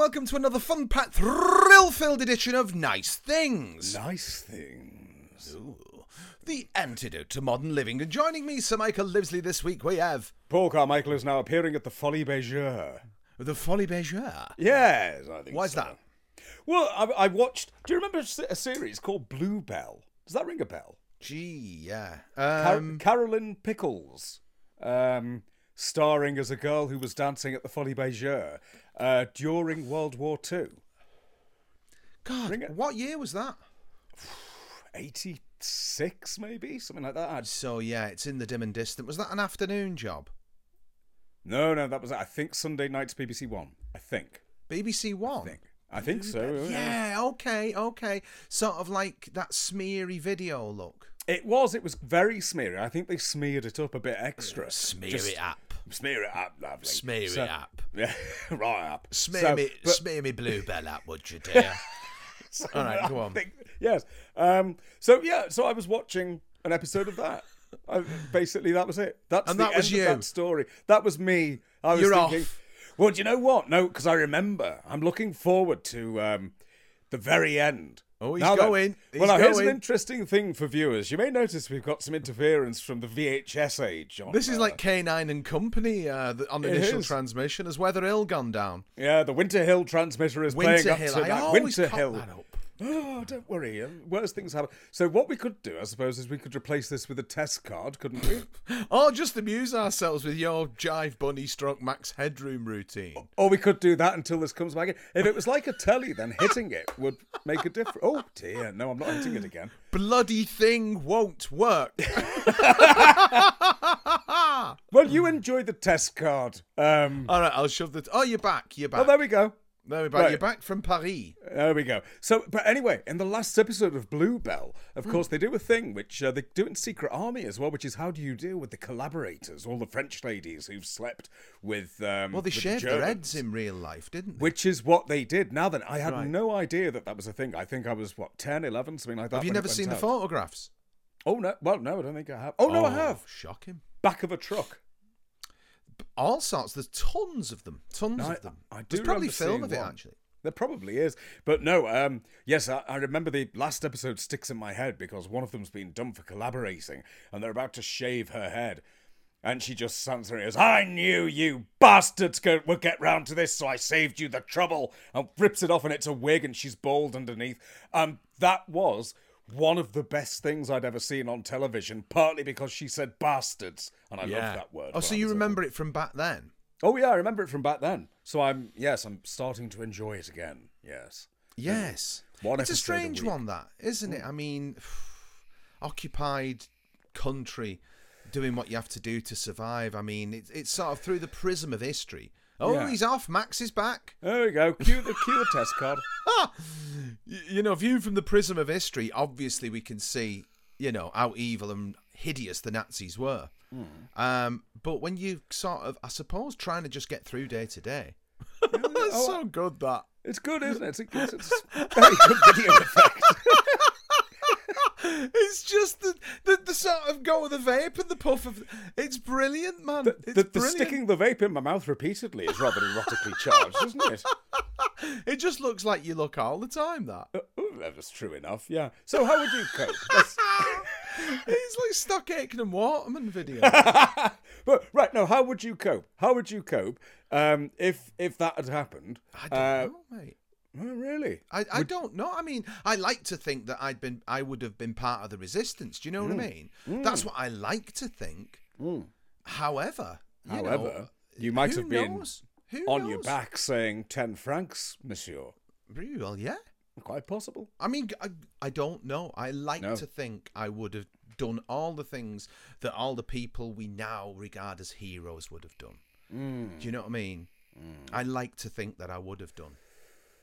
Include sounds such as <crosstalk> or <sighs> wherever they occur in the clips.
welcome to another fun packed, thrill filled edition of Nice Things. Nice things. Ooh, the antidote to modern living. And joining me, Sir Michael Livesley, this week we have Paul Carmichael is now appearing at the Folies Bergère. the Folies Bergère. Yes, I think so. Why's so. that? Well, I, I watched. Do you remember a series called Bluebell? Does that ring a bell? Gee, yeah. Car- Um, Carolyn Pickles, um, starring as a girl who was dancing at the Folies Bergère uh, during World War Two. God, what year was that? 86, maybe something like that. I'd- So, yeah, it's in the dim and distant. Was that an afternoon job? No, no, that was I think Sunday nights BBC One. I think. BBC One? I think. I think so. Yeah, okay, okay. Sort of like that smeary video look. It was. It was very smeary. I think they smeared it up a bit extra. Smear Just- it up. Smear it up, lovely. Smear So- it up. <laughs> Yeah, right up. Smear So, me, but- smear me bluebell up, would you, dear? <laughs> so All right, go on. think- yes. Um. So yeah. So I was watching an episode of that. I, basically, that was it. That's And the that was end you? Of that story. That was me. I was You're thinking. off. Well, do you know what? No, because I remember. I'm looking forward to um, the very end. Oh, he's Now going. He's well, now here's an interesting thing for viewers. You may notice we've got some interference from the VHS age. On, This is uh, like K9 and Company uh, the, on It initial is. transmission. Has Weather Hill gone down? Yeah, the Winter Hill transmitter is Winter playing up Hill. to I that. Winter Hill. that up. Oh, don't worry. um, Worse things happen. So what we could do, I suppose, is we could replace this with a test card, couldn't we? <laughs> Or just amuse ourselves with your Jive Bunny stroke Max Headroom routine. or we could do that until this comes back in. If it was like a telly, then hitting it would make a difference. Oh dear, no, I'm not hitting it again. Bloody thing won't work. <laughs> Well, you enjoy the test card. Um, All right, I'll shove the. oh, you're back. You're back. oh, there we go. There we back. right. You're back from Paris. There we go. So, but anyway, in the last episode of Bluebell, of Hmm. course, they do a thing which uh, they do in Secret Army as well, which is how do you deal with the collaborators, all the French ladies who've slept with. Um, Well, they with the shaved their heads in real life, didn't they? Which is what they did. Now then, I had Right. no idea that that was a thing. I think I was, what, 10, 11, something like that. Have you never seen the photographs? Oh, no. Well, no, I don't think I have. Oh, no, I have. Shocking. Back of a truck. All sorts. There's tons of them. Tons No, of them. I do There's probably film of it one. actually. There probably is. But no, um, yes, I, I remember the last episode sticks in my head because one of them's been done for collaborating and they're about to shave her head. And she just stands there and goes, I knew you bastards go- would get round to this, so I saved you the trouble. And rips it off and it's a wig and she's bald underneath. Um, that was one of the best things I'd ever seen on television, partly because she said bastards. And I love that word. Oh, so you remember it from back then? Oh, yeah, I remember it from back then. So I'm, yes, I'm starting to enjoy it again. Yes. Yes. One it's a episode a strange one, that isn't it? I mean, <sighs> occupied country doing what you have to do to survive. I mean, it's it's sort of through the prism of history. Oh, Yeah. he's off. Max is back. There we go. Cue the cue the <laughs> test card. You know, viewed from the prism of history, obviously we can see, you know, how evil and hideous the Nazis were. Hmm. Um, but when you sort of, I suppose, trying to just get through day to day, it's <laughs> so good that. It's good, isn't it? It's, it's, it's a <laughs> very good video effect. It's just the, the the sort of go of the vape and the puff of. It's brilliant, man. The, the, the sticking the vape in my mouth repeatedly is rather erotically charged, isn't it? <laughs> It just looks like you look all the time. That Uh, oh, that was true enough. Yeah. So how would you cope? <laughs> It's like Stock Aitken and Waterman video. <laughs> but right now, how would you cope? How would you cope um, if if that had happened? I don't Uh, know, mate. Oh, really? I, I don't know. I mean, I like to think that I'd been, I would have been part of the resistance. Do you know what Mm. I mean? That's what I like to think. However, you know, However, you might have been knows? Who On your back saying ten francs, monsieur. Really well, yeah. Quite possible. I mean, I, I don't know. I like No. to think I would have done all the things that all the people we now regard as heroes would have done. Mm. Do you know what I mean? I like to think that I would have done.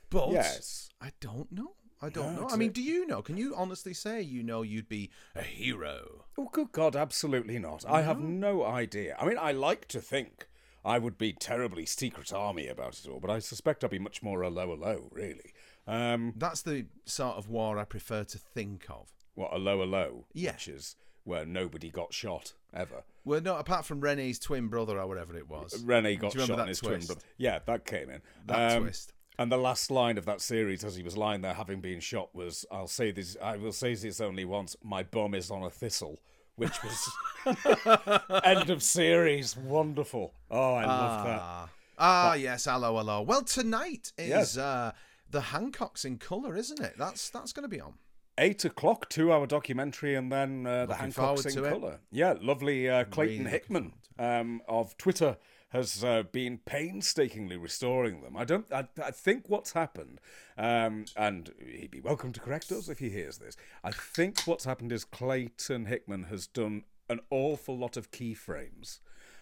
But Yes. I don't know. I don't No, know. I mean, do you know? Can you honestly say you know you'd be a hero? Oh, good God, absolutely not. I have no idea. I mean, I like to think I would be terribly secret army about it all, but I suspect I'd be much more a lower low, really. Um, That's the sort of war I prefer to think of. what, a lower low? Yeah. Which is where nobody got shot, ever. Well, no, apart from Renee's twin brother or whatever it was. Renee got Do you remember shot his twin brother. Yeah, that came in. That Um, twist. And the last line of that series, as he was lying there having been shot, was, "I'll say this. I will say this only once. My bum is on a thistle," which was <laughs> end of series. Wonderful. Oh, I love that. Ah, ah yes, hello, hello. Well, tonight is Yes. uh, the Hancocks in colour, isn't it? That's that's going to be on. Eight o'clock, two-hour documentary, and then uh, the Hancocks in colour. Yeah, lovely. Uh, Clayton looking Hickman um, of Twitter has uh, been painstakingly restoring them. I don't. I, I think what's happened, um, and he'd be welcome to correct us if he hears this. I think what's happened is Clayton Hickman has done an awful lot of keyframes.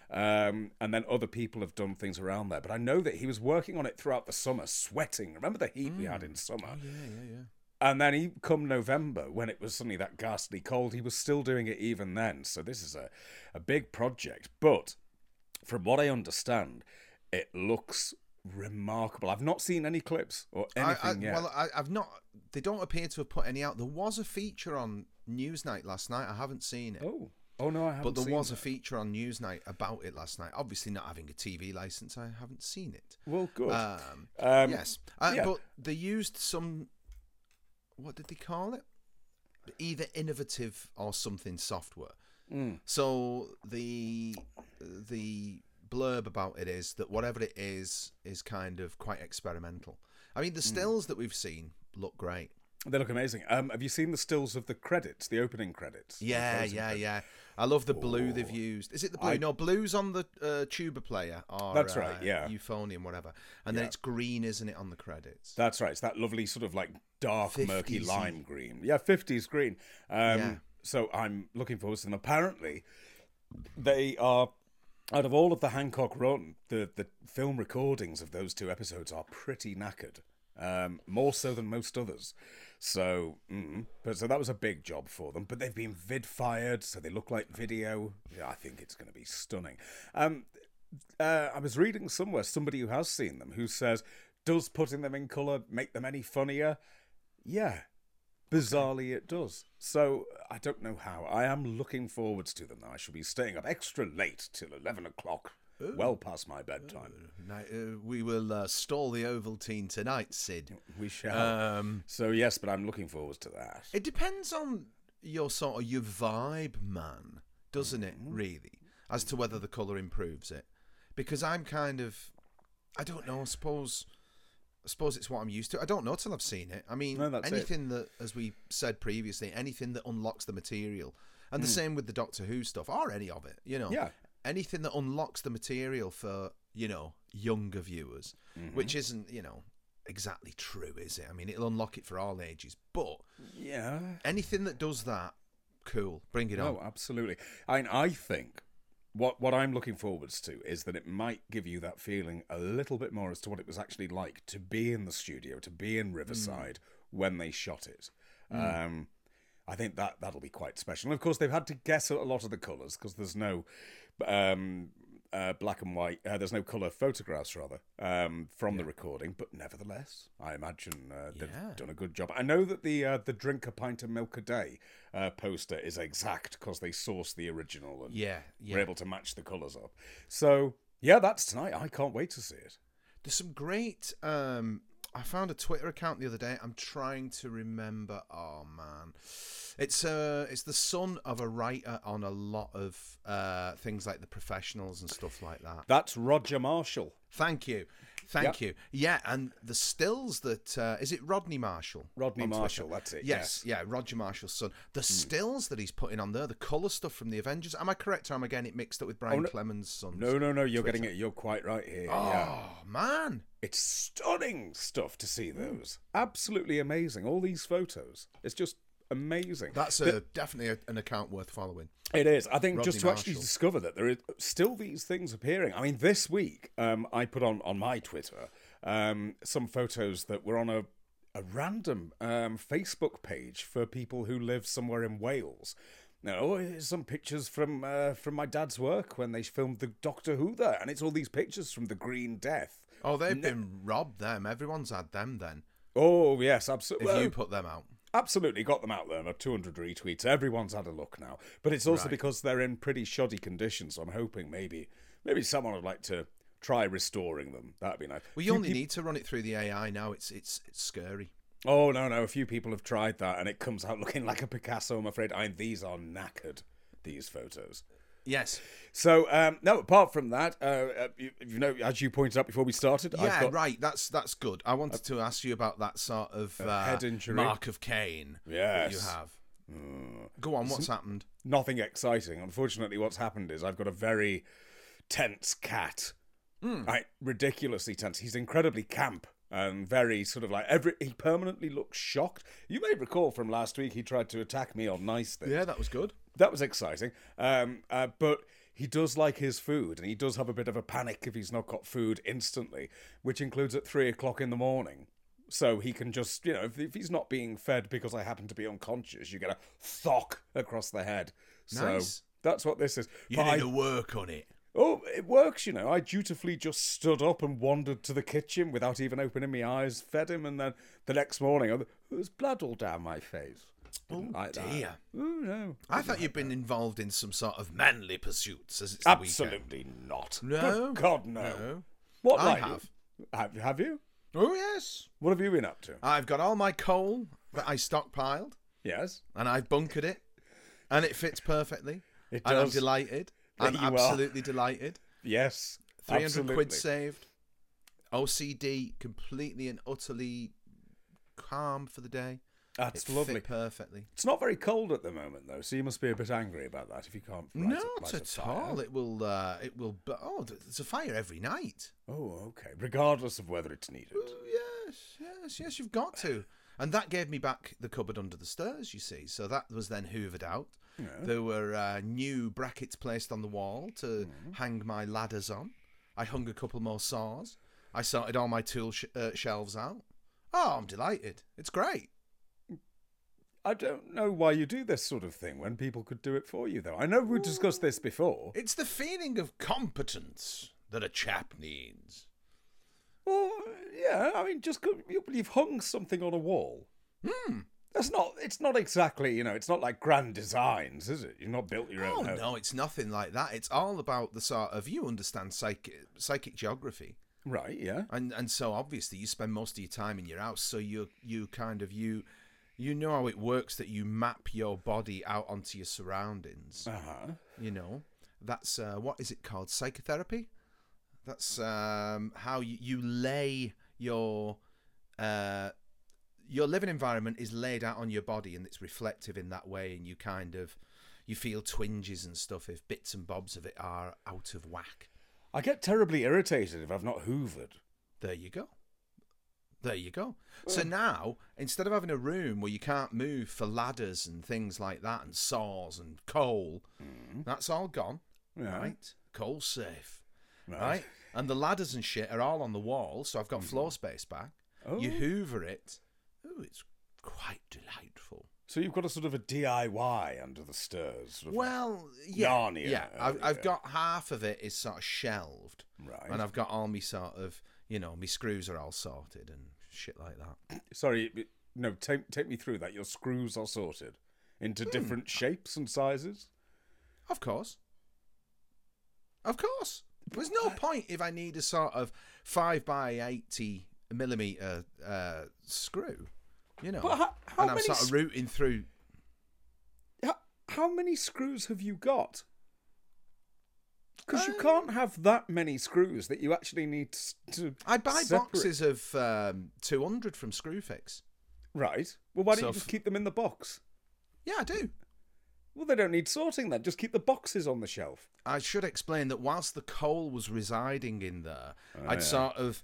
Um, and then other people have done things around there. But I know that he was working on it throughout the summer, sweating. Remember the heat we had in summer? Yeah, yeah, yeah. And then he come November when it was suddenly that ghastly cold, he was still doing it even then. So this is a, a big project. But from what I understand, it looks remarkable. I've not seen any clips or anything I, yet. well, I, I've not. They don't appear to have put any out. There was a feature on Newsnight last night. I haven't seen it. oh, oh no, I haven't. But there was a feature on Newsnight about it last night. Obviously, not having a TV license, I haven't seen it. Well, good. Um, Um, yes, uh, yeah. but they used some. What did they call it? Either innovative or something software. Mm. So the the blurb about it is that whatever it is is kind of quite experimental. I mean, the Hmm. stills that we've seen look great. They look amazing. Um, have you seen the stills of the credits, the opening credits? Yeah, yeah, credits? yeah. I love the blue they've used. Is it the blue? I- no, blue's on the uh, tuba player. Or, That's right, uh, yeah. Euphonium, whatever. And then it's green, isn't it, on the credits? That's right. It's that lovely sort of like dark, murky 50s-y. lime green. Yeah, 50s green. Um, Yeah. So I'm looking forward to them. Apparently, they are, out of all of the Hancock run, the, the film recordings of those two episodes are pretty knackered. Um, more so than most others. So, mm, but so that was a big job for them. But they've been vid fired, so they look like video. Yeah, I think it's going to be stunning. Um, uh, I was reading somewhere somebody who has seen them who says, "Does putting them in color make them any funnier?" Yeah, bizarrely it does. So I don't know how. I am looking forwards to them. Now I shall be staying up extra late till eleven o'clock, well past my bedtime. Now, uh, we will uh, stall the Ovaltine tonight, Sid. We shall. Um, so yes, but I'm looking forward to that. it depends on your sort of your vibe, man, doesn't it? Mm-hmm. Really, as to whether the color improves it. Because I'm kind of, I don't know. I suppose, I suppose it's what I'm used to. I don't know till I've seen it. I mean, No, that's it. anything that, as we said previously, anything that unlocks the material, and the same with the Doctor Who stuff, or any of it. You know, Mm. Yeah. anything that unlocks the material for you know younger viewers, Mm-hmm. which isn't you know exactly true, is it? I mean, it'll unlock it for all ages, but Yeah. anything that does that, cool, bring it on. Oh, absolutely. I mean, I think what what I'm looking forwards to is that it might give you that feeling a little bit more as to what it was actually like to be in the studio, to be in Riverside when they shot it. Um, I think that that'll be quite special. And of course, they've had to guess a lot of the colours because there's no um, uh, black and white. Uh, there's no colour photographs rather um, from the recording, but nevertheless, I imagine uh, they've Yeah. done a good job. I know that the uh, the drink a pint of milk a day uh, poster is exact because they sourced the original and Yeah, were able to match the colours up. So yeah, that's tonight. I can't wait to see it. There's some great. Um, I found a Twitter account the other day. I'm trying to remember. Oh man, it's uh, it's the son of a writer on a lot of uh things like the professionals and stuff like that. That's Roger Marshall. Thank you, thank you. Yeah, and the stills that uh, is it Rodney Marshall? Rodney on Twitter? Marshall, that's it, Yes, yeah, Roger Marshall's son. The stills that he's putting on there, the color stuff from the Avengers. Am I correct? Or am I getting it mixed up with Brian no. Clemens' son? No, no, no. You're getting it. You're quite right here. Yeah. Oh man, It's stunning stuff to see those. Absolutely amazing. All these photos. It's just amazing. that's a, definitely a, an account worth following. It is. I think Rodney just to actually discover that there are still these things appearing. I mean, this week um, I put on on my Twitter um, some photos that were on a a random um, Facebook page for people who live somewhere in Wales. Now, oh, here's some pictures from uh, from my dad's work when they filmed the Doctor Who there, and it's all these pictures from the Green Death. Oh, they've been robbed. Them. Everyone's had them. Then Oh yes, absolutely. if absolutely. you put them out, absolutely got them out there. About 200 retweets. Everyone's had a look now, but it's also Right. because they're in pretty shoddy condition. So I'm hoping maybe maybe someone would like to try restoring them. That'd be nice. Well, Few you only need to run it through the AI now. It's it's it's scary. Oh no, no. A few people have tried that, and it comes out <laughs> looking like a Picasso. I'm afraid. I these are knackered. These photos. Yes. So um, no. Apart from that, uh, uh, you, you know, as you pointed out before we started, I've Yeah, got right. That's that's good. I wanted to ask you about that sort of uh, head injury. mark of Cain that you Yes. have. Go on. What's happened? nothing exciting. Unfortunately, what's happened is I've got a very tense cat. Like ridiculously tense. He's incredibly camp and very sort of like every. He permanently looks shocked. You may recall from last week he tried to attack me on nice things. Yeah, that was good. That was exciting. Um, uh, but he does like his food, and he does have a bit of a panic if he's not got food instantly, which includes at three o'clock in the morning. So he can just, you know, if, if he's not being fed because I happen to be unconscious, you get a thock across the head. So Nice. that's what this is. You But need I- to work on it. Oh, it works, you know. I dutifully just stood up and wandered to the kitchen without even opening my eyes, fed him, and then the next morning, oh, there was blood all down my face. Oh, Didn't like that. dear. Oh, no. I thought you'd been involved in some sort of manly pursuits as it's weekend. Absolutely not. No? Good God, no. No. What I have. you? Have have you? Oh yes. What have you been up to? I've got all my coal that I stockpiled Yes. and I've bunkered it, and it fits perfectly. It And I'm delighted. I'm you are. absolutely delighted. Yes. 300 absolutely. quid saved. OCD completely and utterly calm for the day. That's it lovely. perfectly. It's not very cold at the moment though, so you must be a bit angry about that if you can't. a- Not at all. It will. Uh, it will. bu- Oh, there's a fire every night. Oh, okay. Regardless of whether it's needed. Oh, yes, yes, yes. You've got to. And that gave me back the cupboard under the stairs. You see, so that was then hoovered out. There were uh, new brackets placed on the wall to hang my ladders on. I hung a couple more saws. I sorted all my tool sh- uh, shelves out. Oh, I'm delighted. It's great. I don't know why you do this sort of thing when people could do it for you, though. I know we discussed this before. It's the feeling of competence that a chap needs. Well, yeah, I mean, just go, you- you've hung something on a wall. Hmm. That's not. It's not exactly. You know, it's not like grand designs, is it? You've not built your Oh own. home. no, it's nothing like that. It's all about the sort of you understand psychic psychic geography. Right. Yeah. and and so obviously you spend most of your time in your house so you you kind of you you know how it works that you map your body out onto your surroundings Uh huh. you know that's uh, what is it called psychotherapy that's um, how you, you lay your uh, your living environment is laid out on your body and it's reflective in that way and you kind of you feel twinges and stuff if bits and bobs of it are out of whack I get terribly irritated if I've not hoovered. There you go. There you go. So now, instead of having a room where you can't move for ladders and things like that, and saws and coal, mm. that's all gone. Yeah. Right? Coal safe. Right. Right? And the ladders and shit are all on the wall, so I've got mm. floor space back. You Oh. hoover it. Ooh, it's quite delightful. So you've got a sort of a DIY under the stairs. Sort of Well, yeah, Narnia yeah. I've, I've got half of it is sort of shelved, Right. and I've got all my sort of, you know, my screws are all sorted and shit like that. Sorry, no. Take take me through that. Your screws are sorted into Hmm. different shapes and sizes. Of course. Of course. There's no point if I need a sort of five by eighty millimeter uh, screw, you know, But how- how and I'm many sort of rooting through. How, how many screws have you got? Because you Um, can't have that many screws that you actually need to. to I buy separate. boxes of um, two hundred from Screwfix. Right. Well, why don't So you just keep them in the box? Yeah, I do. Well, they don't need sorting then. Just keep the boxes on the shelf. I should explain that whilst the coal was residing in there, Oh, I'd sort of,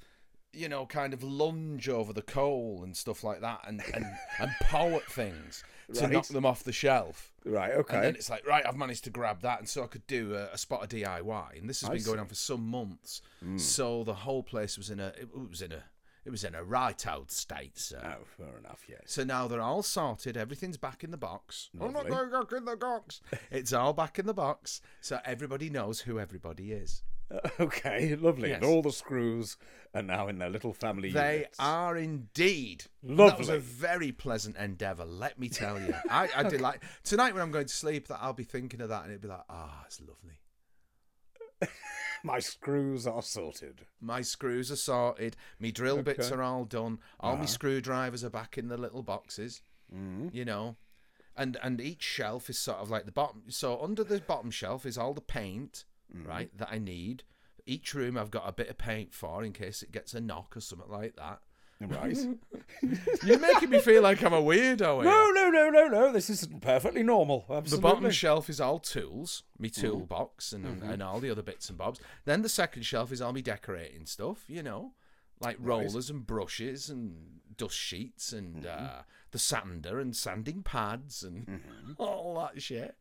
you know, kind of lunge over the coal and stuff like that, and and, <laughs> and paw at things to Right. knock them off the shelf. Right. Okay. And then it's like, right, I've managed to grab that, and so I could do a, a spot of DIY, and this has I been going on for some months. Hmm. So the whole place was in a, it was in a, it was in a right old state, sir. Oh, fair enough. Yes. So now they're all sorted. Everything's back in the box. I'm not going back in the box. it's all back in the box, so everybody knows who everybody is. <laughs> Okay, lovely. Yes. And all the screws are now in their little family units. They units. are indeed. Lovely. That was a very pleasant endeavour, let me tell you. <laughs> I, I did like tonight when I'm going to sleep that I'll be thinking of that and it'll be like, ah, it's lovely. <laughs> My screws are sorted. My screws are sorted. Me drill bits are all done. All Uh-huh. my screwdrivers are back in the little boxes. Mm. You know, and and each shelf is sort of like the bottom. So under the bottom shelf is all the paint, Mm. right, that I need. Each room I've got a bit of paint for in case it gets a knock or something like that. Right. <laughs> You're making me feel like I'm a weirdo. No, no, no, no, no. This is perfectly normal. Absolutely. The bottom shelf is all tools, me mm-hmm. toolbox and, mm-hmm. and all the other bits and bobs. Then the second shelf is all me decorating stuff, you know, like rollers and brushes and dust sheets and uh, the sander and sanding pads and <laughs> all that shit.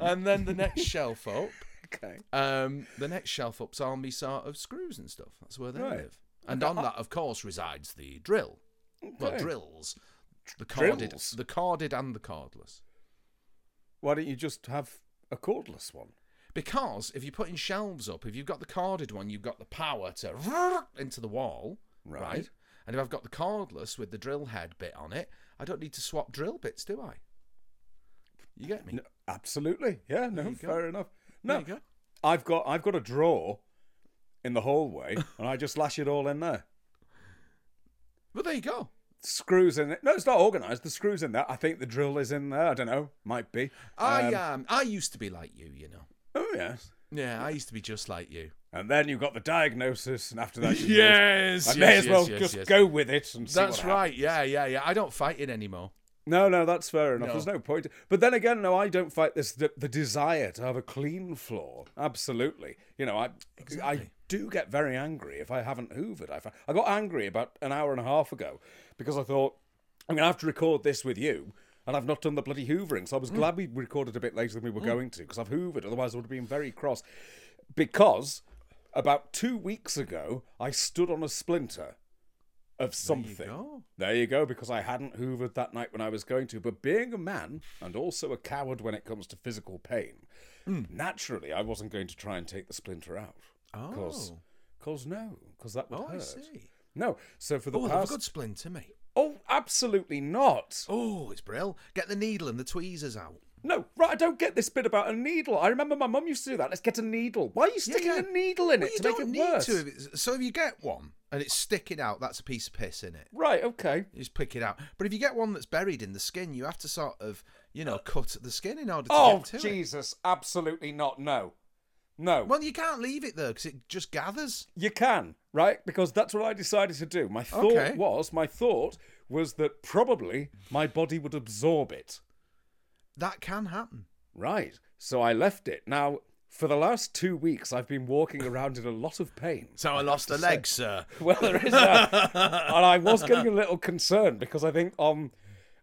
And then the next shelf up, okay. um, the next shelf up's all me sort of screws and stuff. That's where they Right. live. And on that, of course, resides the drill. Well, drills. The corded, Drills? the corded and the cordless. Why don't you just have a cordless one? Because if you're putting shelves up, if you've got the corded one, you've got the power to <laughs> into the wall, right? Right. And if I've got the cordless with the drill head bit on it, I don't need to swap drill bits, do I? You get me? No, absolutely. Yeah. No. Fair enough. No. go. I've got I've got a drawer in the hallway, <laughs> and I just lash it all in there. Well, there you go. Screws in it. No, it's not organised. The screws in there. I think the drill is in there. I don't know. Might be. I Um, um, I used to be like you, you know. Oh yes. Yeah, I used to be just like you. And then you got the diagnosis, and after that, you <laughs> Yes, I may as well just go with it and see That's right. happens. Yeah, yeah, yeah. I don't fight it anymore. No, no, that's fair enough. No. There's no point. But then again, no, I don't fight this. The, the desire to have a clean floor. Absolutely. You know, I I do get very angry if I haven't hoovered. I, I got angry about an hour and a half ago because I thought I'm going to have to record this with you. And I've not done the bloody hoovering, so I was Hmm. glad we recorded a bit later than we were going to because I've hoovered. Otherwise, I would have been very cross. Because about two weeks ago, I stood on a splinter of something. go. There you go, because I hadn't hoovered that night when I was going to. But being a man and also a coward when it comes to physical pain, hmm. naturally I wasn't going to try and take the splinter out. Cause, Oh. cause no, because that would Oh, I hurt. see. No, so for the Oh, have a good splinter, mate. oh, absolutely not. Oh, it's brill. Get the needle and the tweezers out. No, right, I don't get this bit about a needle. I remember my mum used to do that. Let's get a needle. Why are you sticking yeah. a needle in Well, it you to make don't it need worse? to. So if you get one and it's sticking out, that's a piece of piss in it. Right, okay. You just pick it out. But if you get one that's buried in the skin, you have to sort of, you know, cut the skin in order to Oh, get to it. Jesus, absolutely not. No. No. Well, you can't leave it there because it just gathers. You can, right? Because that's what I decided to do. My thought Okay. was, my thought was that probably my body would absorb it. That can happen. Right. So I left it. Now, for the last two weeks, I've been walking around in a lot of pain. So I lost a leg, sir. <laughs> Well, there is that. <laughs> and I was getting a little concerned because I think on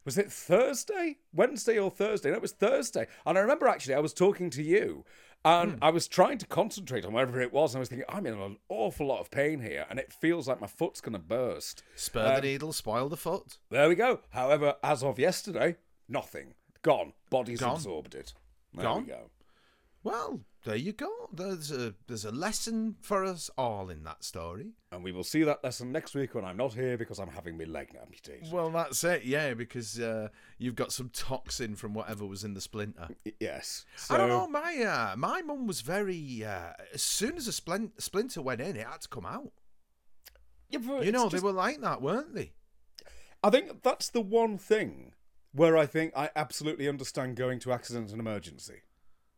was it Thursday, Wednesday or Thursday? No, it was Thursday. And I remember actually I was talking to you, and hmm. I was trying to concentrate on whatever it was. And I was thinking, I'm in an awful lot of pain here, and it feels like my foot's going to burst. Spur the um, needle, spoil the foot. There we go. However, as of yesterday, nothing. Gone. Body's Gone. absorbed it. There Gone. we go. Well, there you go. There's a there's a lesson for us all in that story. And we will see that lesson next week when I'm not here because I'm having my leg amputated. Well, that's it. Yeah, because uh, you've got some toxin from whatever was in the splinter. yes. I don't know. My uh, my mum was very. Uh, as soon as a splin- splinter went in, it had to come out. Yeah, You know, just- they were like that, weren't they? I think that's the one thing where I think I absolutely understand going to accident and emergency.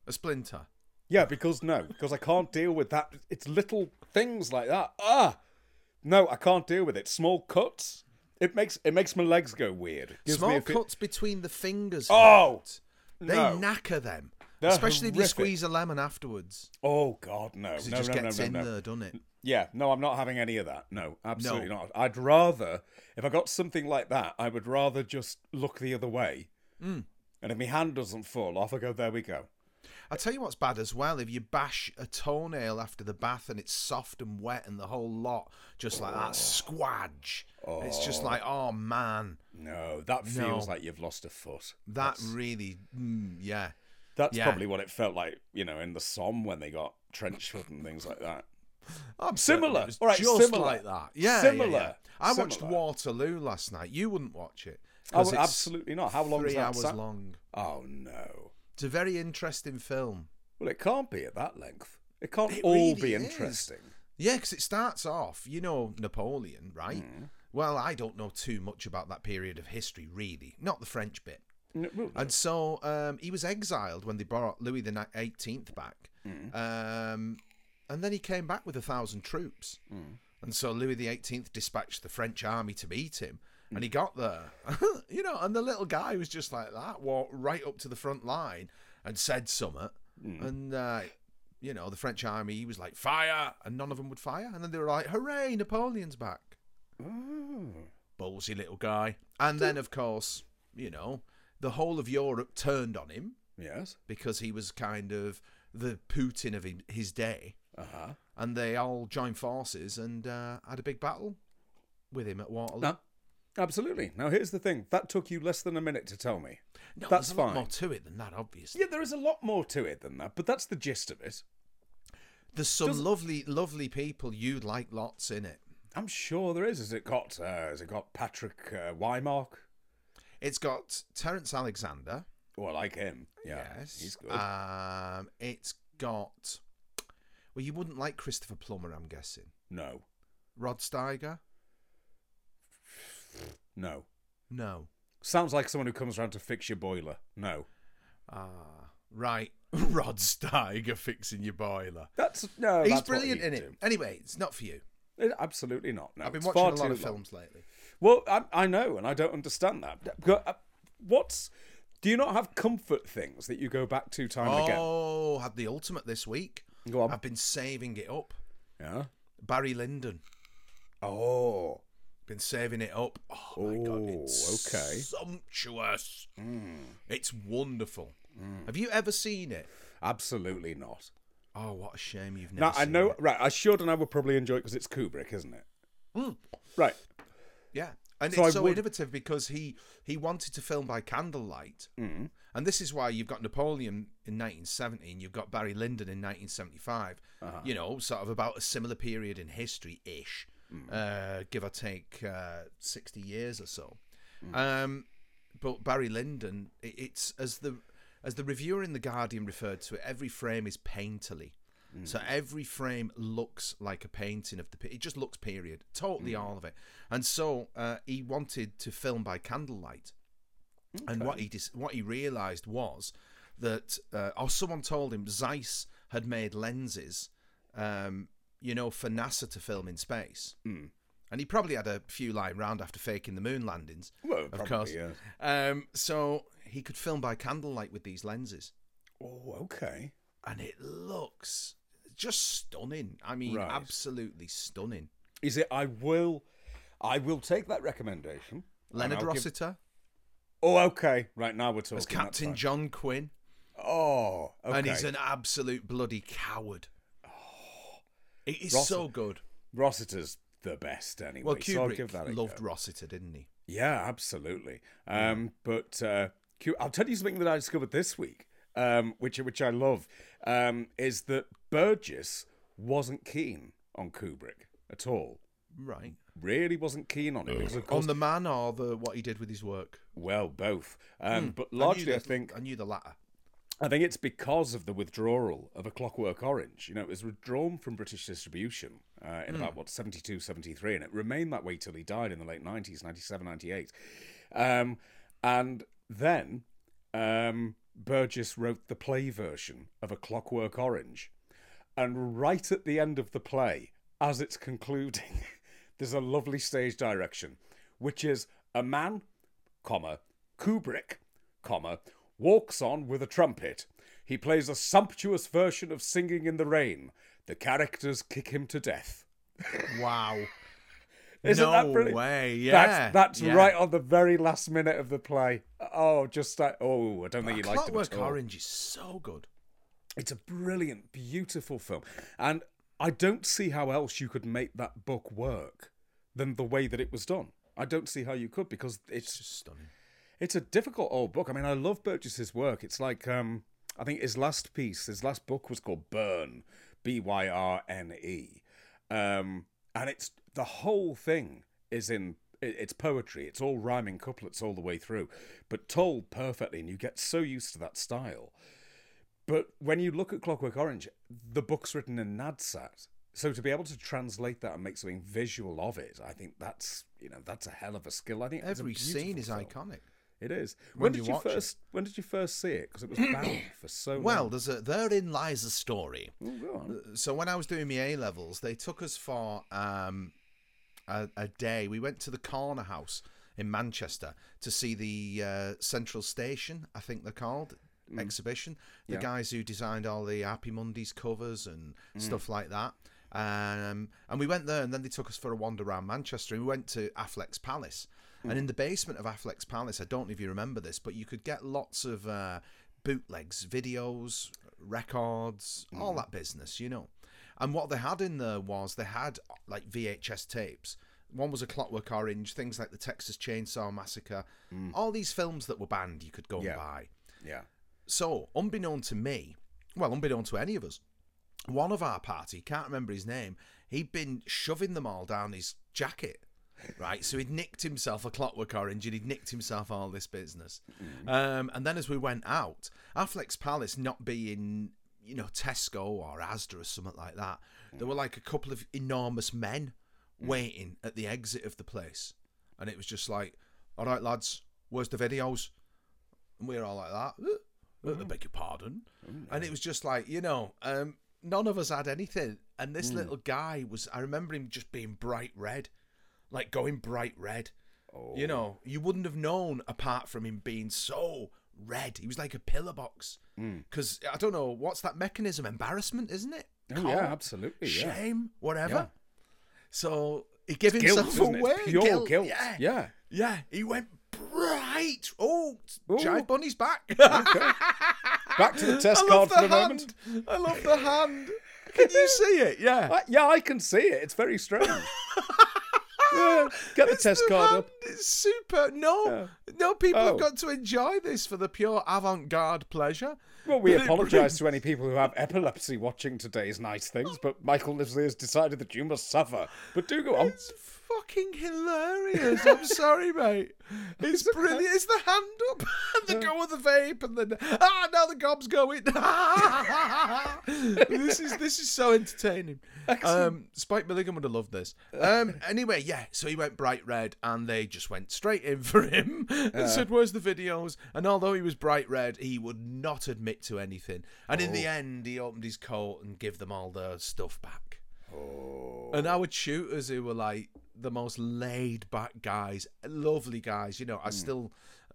A splinter. Yeah, because no, because I can't deal with that. It's little things like that. Ah, no, I can't deal with it. Small cuts. It makes it makes my legs go weird. Gives Small cuts between the fingers. Oh, hurt. they no. knacker them. They're Especially if you squeeze a lemon afterwards. Oh God, no, Because it no, just no, gets no, in no, no. there, doesn't it? Yeah, no, I'm not having any of that. No, absolutely No. not. I'd rather, if I got something like that, I would rather just look the other way. Mm. And if my hand doesn't fall off, I go, there we go. I'll tell you what's bad as well. If you bash a toenail after the bath and it's soft and wet and the whole lot, just like that squadge. It's just like, oh man, No, that feels No. like you've lost a foot. that really, mm, yeah. That's Yeah. probably what it felt like, you know, in the Somme when they got trench foot and things like that. I'm Similar. certain it was All right, just similar. like that. Yeah, Similar. Yeah, yeah. I watched Waterloo last night. You wouldn't watch it. Oh, absolutely not. How long is Three that? hours long. Oh no. It's a very interesting film. Well, it can't be at that length. It can't It all really be is. interesting. Yeah, because it starts off, you know, Napoleon, right? Hmm. Well, I don't know too much about that period of history, really. Not the French bit. N- well, And so um, he was exiled when they brought Louis the 18th back. Hmm. Um, and then he came back with a thousand troops. Hmm. And so Louis the 18th dispatched the French army to meet him. Hmm. And he got there. <laughs> you know, and the little guy was just like that, walked right up to the front line and said something. Hmm. And, uh, you know, the French army, he was like, fire! And none of them would fire. And then they were like, hooray, Napoleon's back oh. ballsy little guy. And then, of course, you know, the whole of Europe turned on him Yes. because he was kind of the Putin of his day. Uh huh. And they all joined forces and uh, had a big battle with him at Waterloo. No, absolutely. Now, here's the thing. That took you less than a minute to tell me. No, that's there's a lot fine. more to it than that, obviously. Yeah, there is a lot more to it than that, but that's the gist of it. There's some Does- lovely, lovely people you'd like lots in it. I'm sure there is. Has it got? Uh, has it got Patrick uh, Wymark? It's got Terence Alexander. Oh, I like him. Yeah, yes. he's good. Um, it's got. Well, you wouldn't like Christopher Plummer, I'm guessing. no, Rod Steiger? no. No. Sounds like someone who comes around to fix your boiler. No, Ah, right. <laughs> Rod Steiger fixing your boiler. that's no. He's that's brilliant in it. do. Anyway, it's not for you. Eh, Absolutely not. No, I've been watching a lot of long. films lately. Well, I, I know, and I don't understand that. Uh, What's? Do you not have comfort things that you go back to time and again? Oh, had the ultimate this week. Go on. I've been saving it up. Yeah. Barry Lyndon. Oh. Been saving it up. Oh my god, it's okay. sumptuous. Hmm. It's wonderful. Hmm. Have you ever seen it? Absolutely not. Oh, what a shame you've never Now I know, it. right? I should, and I would probably enjoy it because it's Kubrick, isn't it? Hmm. Right. Yeah. And So it's I so would- innovative because he he wanted to film by candlelight. Mm. And this is why you've got Napoleon in 1970 and you've got Barry Lyndon in 1975. Uh-huh. You know, sort of about a similar period in history ish, Mm. uh, give or take uh, 60 years or so. Mm. Um, but Barry Lyndon, it, it's as the as the reviewer in the Guardian referred to it, every frame is painterly. Mm. So every frame looks like a painting of the. It just looks period, totally Mm. all of it. And so uh, he wanted to film by candlelight, and what he dis- what he realised was that, uh, or someone told him, Zeiss had made lenses, um, you know, for NASA to film in space. Mm. And he probably had a few lying round after faking the moon landings, Well, of probably, course. yeah. Um, so he could film by candlelight with these lenses Oh, okay. and it looks just stunning. I mean, Right. absolutely stunning. Is it? I will. I will take that recommendation. Leonard I'll give- Rossiter Oh, okay. Right now we're talking. as Captain. John Quin, Oh, okay. and he's an absolute bloody coward. It is Ross- so good. Rossiter's the best anyway. Well, so I'll give Kubrick that loved go. Rossiter, didn't he? Yeah, absolutely. Um, but uh, Q- I'll tell you something that I discovered this week, um, which which I love, um, is that Burgess wasn't keen on Kubrick at all. Right. Really wasn't keen on it because of course, On the man or the what he did with his work? well, both. Um, But largely, I, the- think I knew the latter. I think it's because of the withdrawal of A Clockwork Orange. You know, it was withdrawn from British distribution uh, in about, what, 72, 73, and it remained that way till he died in the late 90s, 97, 98. Um, and then um, Burgess wrote the play version of A Clockwork Orange. And right at the end of the play, as it's concluding, <laughs> there's a lovely stage direction, which is a man, comma, Kubrick, comma, walks on with a trumpet. He plays a sumptuous version of Singing in the Rain. The characters kick him to death. Wow. <laughs> Isn't no that brilliant? way. Yeah. That's, that's yeah. right on the very last minute of the play. Oh, just like, oh, I don't think you liked it Clockwork. Orange is so good. It's a brilliant, beautiful film. And I don't see how else you could make that book work than the way that it was done. I don't see how you could because It's it's just stunning. it's a difficult old book. I mean, I love Burgess's work. It's like um I think his last piece, his last book was called Byrne, B Y R N E. Um, and it's the whole thing is in it's poetry. It's all rhyming couplets all the way through, but told perfectly, and you get so used to that style. But when you look at Clockwork Orange, the book's written in Nadsat. So to be able to translate that and make something visual of it, I think that's you know that's a hell of a skill. I think Every scene is film. iconic. It is. when When, did you it. first? When did you first see it? Because it was banned <coughs> for so Well, long. there's a therein lies a story. Oh, go on. So when I was doing my A levels, they took us for um, a, a day. We went to the Corner House in Manchester to see the uh, Central Station, I think they're called, Mm. exhibition. The Yeah. guys who designed all the Happy Mondays covers and mm. stuff like that. Um, and we went there, and then they took us for a wander around Manchester. And we went to Affleck's Palace, and mm. in the basement of Affleck's Palace, I don't know if you remember this, but you could get lots of uh, bootlegs, videos, records, all that business, you know. And what they had in there was they had like VHS tapes. One was a Clockwork Orange, things like the Texas Chainsaw Massacre, all these films that were banned you could go Yeah. and buy. Yeah. So, unbeknown to me, well, unbeknown to any of us, one of our party, can't remember his name, he'd been shoving them all down his jacket. Right, so he'd nicked himself a clockwork orange and he'd nicked himself all this business. Um, and then as we went out, Affleck's Palace not being, you know, Tesco or Asda or something like that, there were like a couple of enormous men waiting at the exit of the place. And it was just like, all right, lads, where's the videos? And we were all like that. "Uh, I beg your pardon. And it was just like, you know, um, none of us had anything. And this little guy was, I remember him just being bright red, like going bright red. You know, you wouldn't have known apart from him being so red. He was like a pillar box. Because I don't know, what's that mechanism? Embarrassment, isn't it? Oh, yeah, absolutely, yeah. Shame, whatever. Yeah. So he gave Guilt, himself it? away. It's pure guilt. Yeah. Yeah. Yeah, he went bright. Oh, Ooh. Jive Bunny's back. <laughs> Back to the test card love for the the moment. hand. I love the hand. Can you <laughs> see it? Yeah. I, yeah, I can see it. It's very strange. <laughs> Yeah, get the It's test the card hand. up. It's super. No, no, people Oh. have got to enjoy this for the pure avant-garde pleasure. Well, we apologise to any people who have epilepsy watching today's nice things, but Michael Livesley has decided that you must suffer. But do go on. It's fucking hilarious. I'm sorry, mate. <laughs> It's brilliant. It's the hand up and the go of the vape and then ah now the gob's going. <laughs> this is this is so entertaining. Um, Spike Milligan would have loved this. Um, anyway, yeah. So he went bright red, and they just went straight in for him <laughs> and said, "Where's the videos?" And although he was bright red, he would not admit to anything. And in the end, he opened his coat and gave them all their stuff back. And our tutors who were like the most laid back guys, lovely guys, you know, I still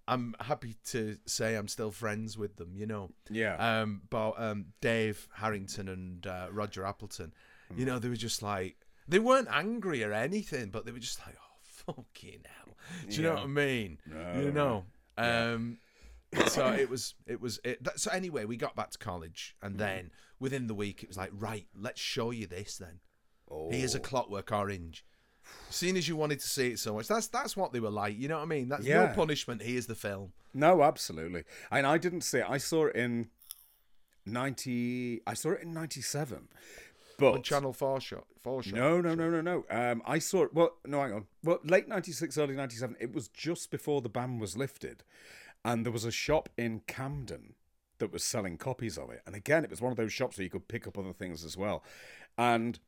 I'm happy to say I'm still friends with them, you know. Yeah. Um but um Dave Harrington and uh, Roger Appleton, you know, they were just like they weren't angry or anything, but they were just like, Oh fucking hell. Do you know what I mean? No, you know. Um so it was it was it, that, so anyway we got back to college and then within the week it was like right let's show you this then Oh. Here's a clockwork orange. Seeing as you wanted to see it so much, that's that's what they were like. You know what I mean? That's Yeah. no punishment. Here's the film. No, absolutely. And I didn't see it. I saw it in ninety. I saw it in ninety seven. But On Channel Four shot. Four shot. no, no, no, no, no. Um, I saw it. Well, no, hang on. Well, late ninety six, early ninety seven. It was just before the ban was lifted, and there was a shop in Camden that was selling copies of it. And again, it was one of those shops where you could pick up other things as well. And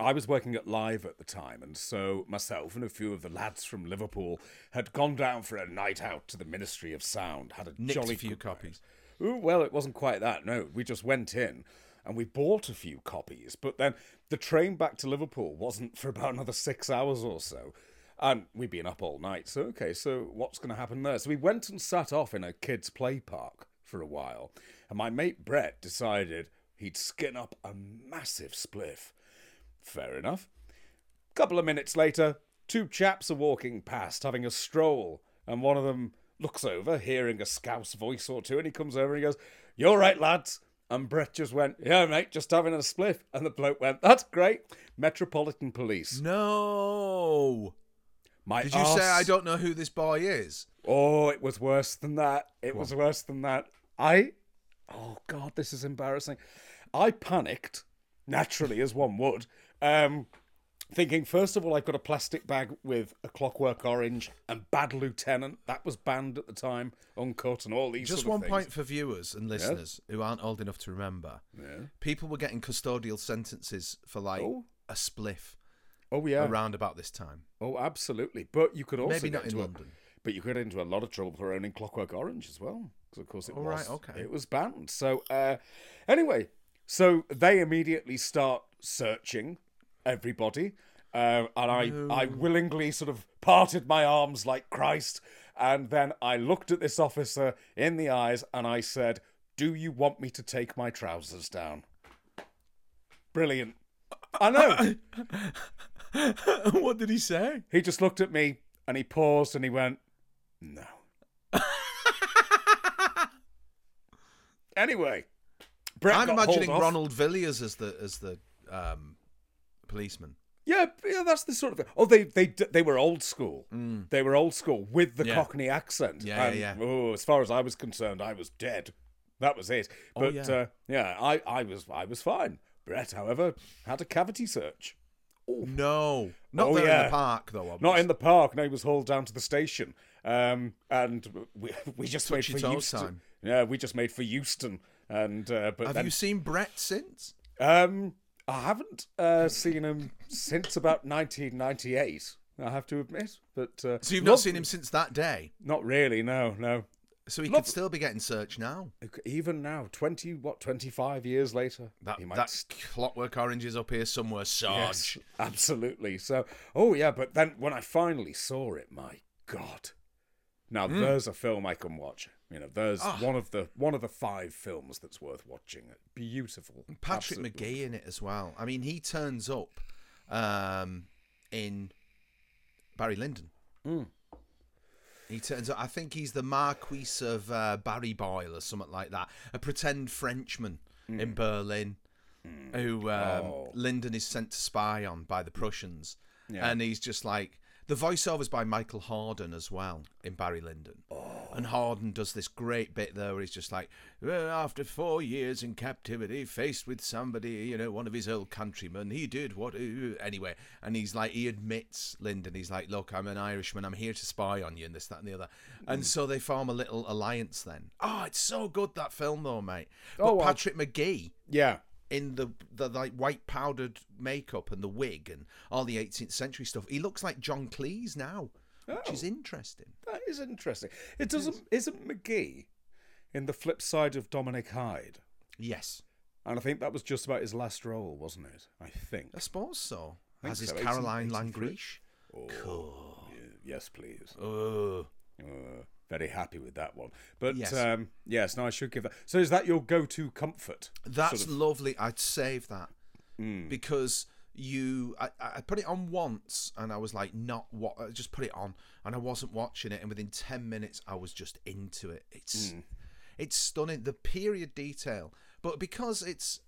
I was working at Live at the time, and so myself and a few of the lads from Liverpool had gone down for a night out to the Ministry of Sound. Had a Nicked jolly few copies. Ooh, well, it wasn't quite that. No, we just went in and we bought a few copies, but then the train back to Liverpool wasn't for about another six hours or so. And we'd been up all night, so okay, so what's going to happen there? So we went and sat off in a kids' play park for a while, and my mate Brett decided he'd skin up a massive spliff. Fair enough. Couple of minutes later, two chaps are walking past having a stroll, and one of them looks over, hearing a scouse voice or two, and he comes over and he goes, You all right, lads? And Brett just went, Yeah, mate, just having a spliff. And the bloke went, That's great. Metropolitan Police. No. My Did you arse- say I don't know who this boy is? Oh, it was worse than that. It was worse than that. I. Oh, God, this is embarrassing. I panicked naturally, as one would. Um, thinking, first of all, I've got a plastic bag with a Clockwork Orange and Bad Lieutenant. That was banned at the time, uncut, and all these Just sort one of things. point for viewers and listeners who aren't old enough to remember. Yeah. People were getting custodial sentences for like Oh. a spliff Oh, yeah. around about this time. Oh, absolutely. But you could also Maybe not in a- London. but you could get into a lot of trouble for owning Clockwork Orange as well, because of course it Oh, was. right, okay. It was banned. So uh, anyway, so they immediately start searching everybody, uh, and I I willingly sort of parted my arms like Christ, and then I looked at this officer in the eyes and I said, "Do you want me to take my trousers down?" Brilliant. I know. <laughs> <laughs> what did he say? He just looked at me and he paused and he went, No. anyway, Brett I'm got imagining off. Ronald Villiers as the as the um, policeman. Yeah, yeah, that's the sort of. Oh, they they they were old school. They were old school with the Mm. Yeah. Cockney accent. Yeah, and, yeah, yeah. Oh, as far as I was concerned, I was dead. That was it. Oh, But yeah. uh, yeah, I I was I was fine. Brett, however, had a cavity search. No, not Oh, there in the park though. Obviously. Not in the park. No, he was hauled down to the station. Um, and we, <laughs> we just made for Euston. time. Yeah, we just made for Euston. And uh, but Have then, you seen Brett since? um, I haven't uh, seen him since about 1998. I have to admit, but uh, So you've not- not seen him since that day. Not really. No, no. So he Love- could still be getting searched now. Even now, 20 what 25 years later, That he might that clockwork orange is up here somewhere, Sarge. Yes, absolutely. So, oh yeah, but then when I finally saw it, my God! Now there's a film I can watch. You know, there's Ah. one of the one of the five films that's worth watching. Beautiful. Patrick Absolutely. Magee in it as well. I mean, he turns up um, in Barry Lyndon. Hmm. He turns up. I think he's the Marquis of uh, Barry Boyle or something like that. A pretend Frenchman in Berlin who um, Hmm. Oh. Lyndon is sent to spy on by the Prussians. Yeah. And he's just like. The voiceover's by Michael Hordern as well in Barry Lyndon. Oh. And Hordern does this great bit there where he's just like, well, after four years in captivity, faced with somebody, you know, one of his old countrymen, he did what. Anyway, and he's like, he admits, Lyndon, he's like, look, I'm an Irishman, I'm here to spy on you, and this, that, and the other. Mm. And so they form a little alliance then. Oh, it's so good, that film, though, mate. But Oh, well- Patrick Magee Yeah. In the the like white powdered makeup and the wig and all the 18th century stuff. He looks like John Cleese now, which is interesting. That is interesting. It doesn't. Isn't Magee in the flip side of Dominick Hide? Yes, And I think that was just about his last role, wasn't it? I think. I suppose so. As is so, Caroline 1883. Langrishe. Oh, Cool. y- Yes, please. Oh, Uh, very happy with that one. But Yes. um, yes, no, I should give that. So is that your go-to comfort? that's Sort of- lovely. I'd save that Mm. because you. I, I put it on once and I was like, not what. I just put it on and I wasn't watching it, and within 10 minutes I was just into it. It's Mm. it's stunning the period detail, but because it's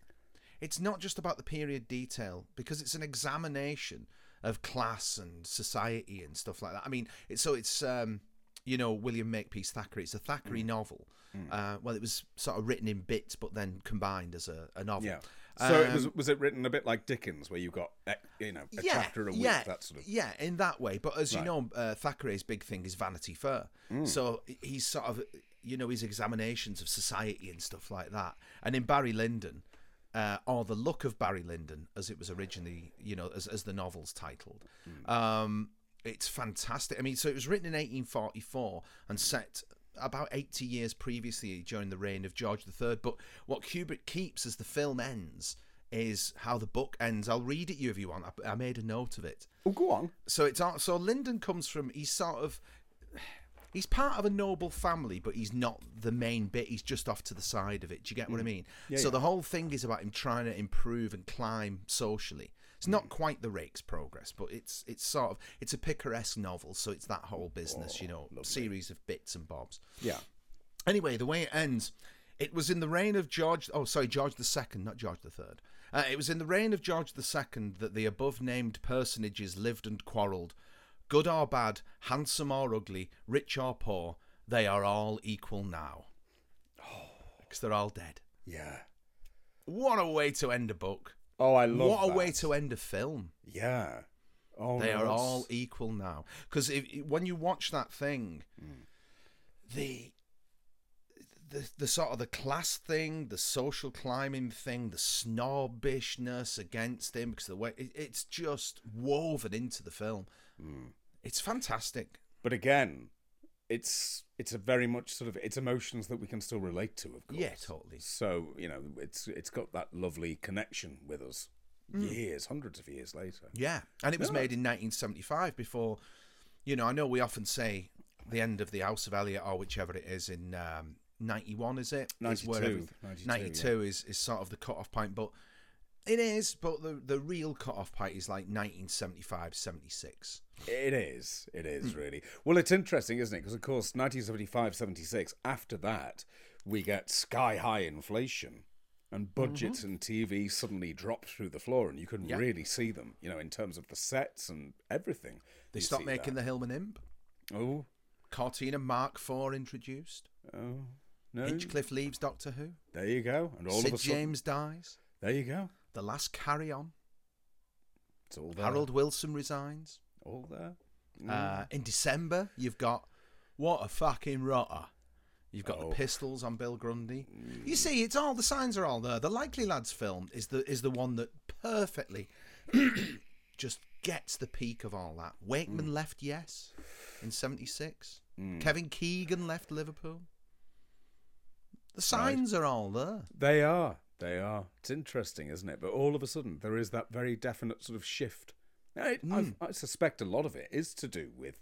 it's not just about the period detail because it's an examination of class and society and stuff like that. I mean, it's so it's um, you know William Makepeace Thackeray. It's a Mm. Thackeray novel. Uh, well, it was sort of written in bits, but then combined as a, a novel. Yeah. So it was Um, was it written a bit like Dickens, where you got eh, you know a chapter a week, yeah, that sort of. yeah, in that way. But as you know, uh, Thackeray's big thing is Vanity Fair. Mm. So he's sort of, you know, his examinations of society and stuff like that. And in Barry Lyndon, uh, or the look of Barry Lyndon, as it was originally, you know, as as the novel's titled, Mm. um, it's fantastic. I mean, so it was written in 1844 and set about 80 years previously during the reign of George III. But what Kubrick keeps as the film ends is how the book ends. I'll read it to you if you want. I, I made a note of it. Oh, go on. So it's so Lyndon comes from he's sort of he's part of a noble family, but he's not the main bit. He's just off to the side of it. Do you get what I mm. mean? Yeah, so yeah. the whole thing is about him trying to improve and climb socially. It's not quite the Rake's Progress, but it's it's sort of it's a picaresque novel, so it's that whole business, you know, series of bits and bobs. Yeah. Anyway, the way it ends, it was in the reign of George. Oh, sorry, George the Second, not George the Third. Uh, it was in the reign of George the Second that the above named personages lived and quarrelled. Good or bad, handsome or ugly, rich or poor, they are all equal now. Because they're all dead. Yeah. What a way to end a book. Oh, I love it. what a way to end a film. Yeah. Oh, They no, are that's- all equal now. Because when you watch that thing, mm. the, the the sort of the class thing, the social climbing thing, the snobbishness against him, because the way it, it's just woven into the film. Mm. It's fantastic. But again, it's it's a very much sort of it's emotions that we can still relate to, of course. Yeah, totally. So you know, it's it's got that lovely connection with us. Years, hundreds of years later. Yeah, and it was Yeah. made in 1975. Before, you know, I know we often say the end of the House of Eliott or whichever it is in um, 91. Is it? 92, everyth- 92, 92 is is sort of the cut off point, but it is. But the the real cut off point is like 1975, 76. It is. It is Hmm. really. Well, it's interesting, isn't it? Because, of course, 1975 76, after that, we get sky high inflation and budgets and TV suddenly drop through the floor and you can Mm-hmm. Yeah. really see them, you know, in terms of the sets and everything. They stopped making the Hillman Imp. Oh, Cortina Mark IV introduced. oh, no. Hinchcliffe leaves Doctor Who. There you go. And all Sid of a sudden, James dies. there you go. The Last Carry On. It's all there. Harold Wilson resigns. All there. Mm. Uh, in December, you've got what a fucking rotter. You've got Oh. the pistols on Bill Grundy. You see, it's all the signs are all there. The Likely Lads film is the is the one that perfectly <clears throat> just gets the peak of all that. Wakeman Mm. left, yes, in '76. Kevin Keegan left Liverpool. The signs are all there. They are. They are. It's interesting, isn't it? But all of a sudden, there is that very definite sort of shift. I, Hmm. I, I suspect a lot of it is to do with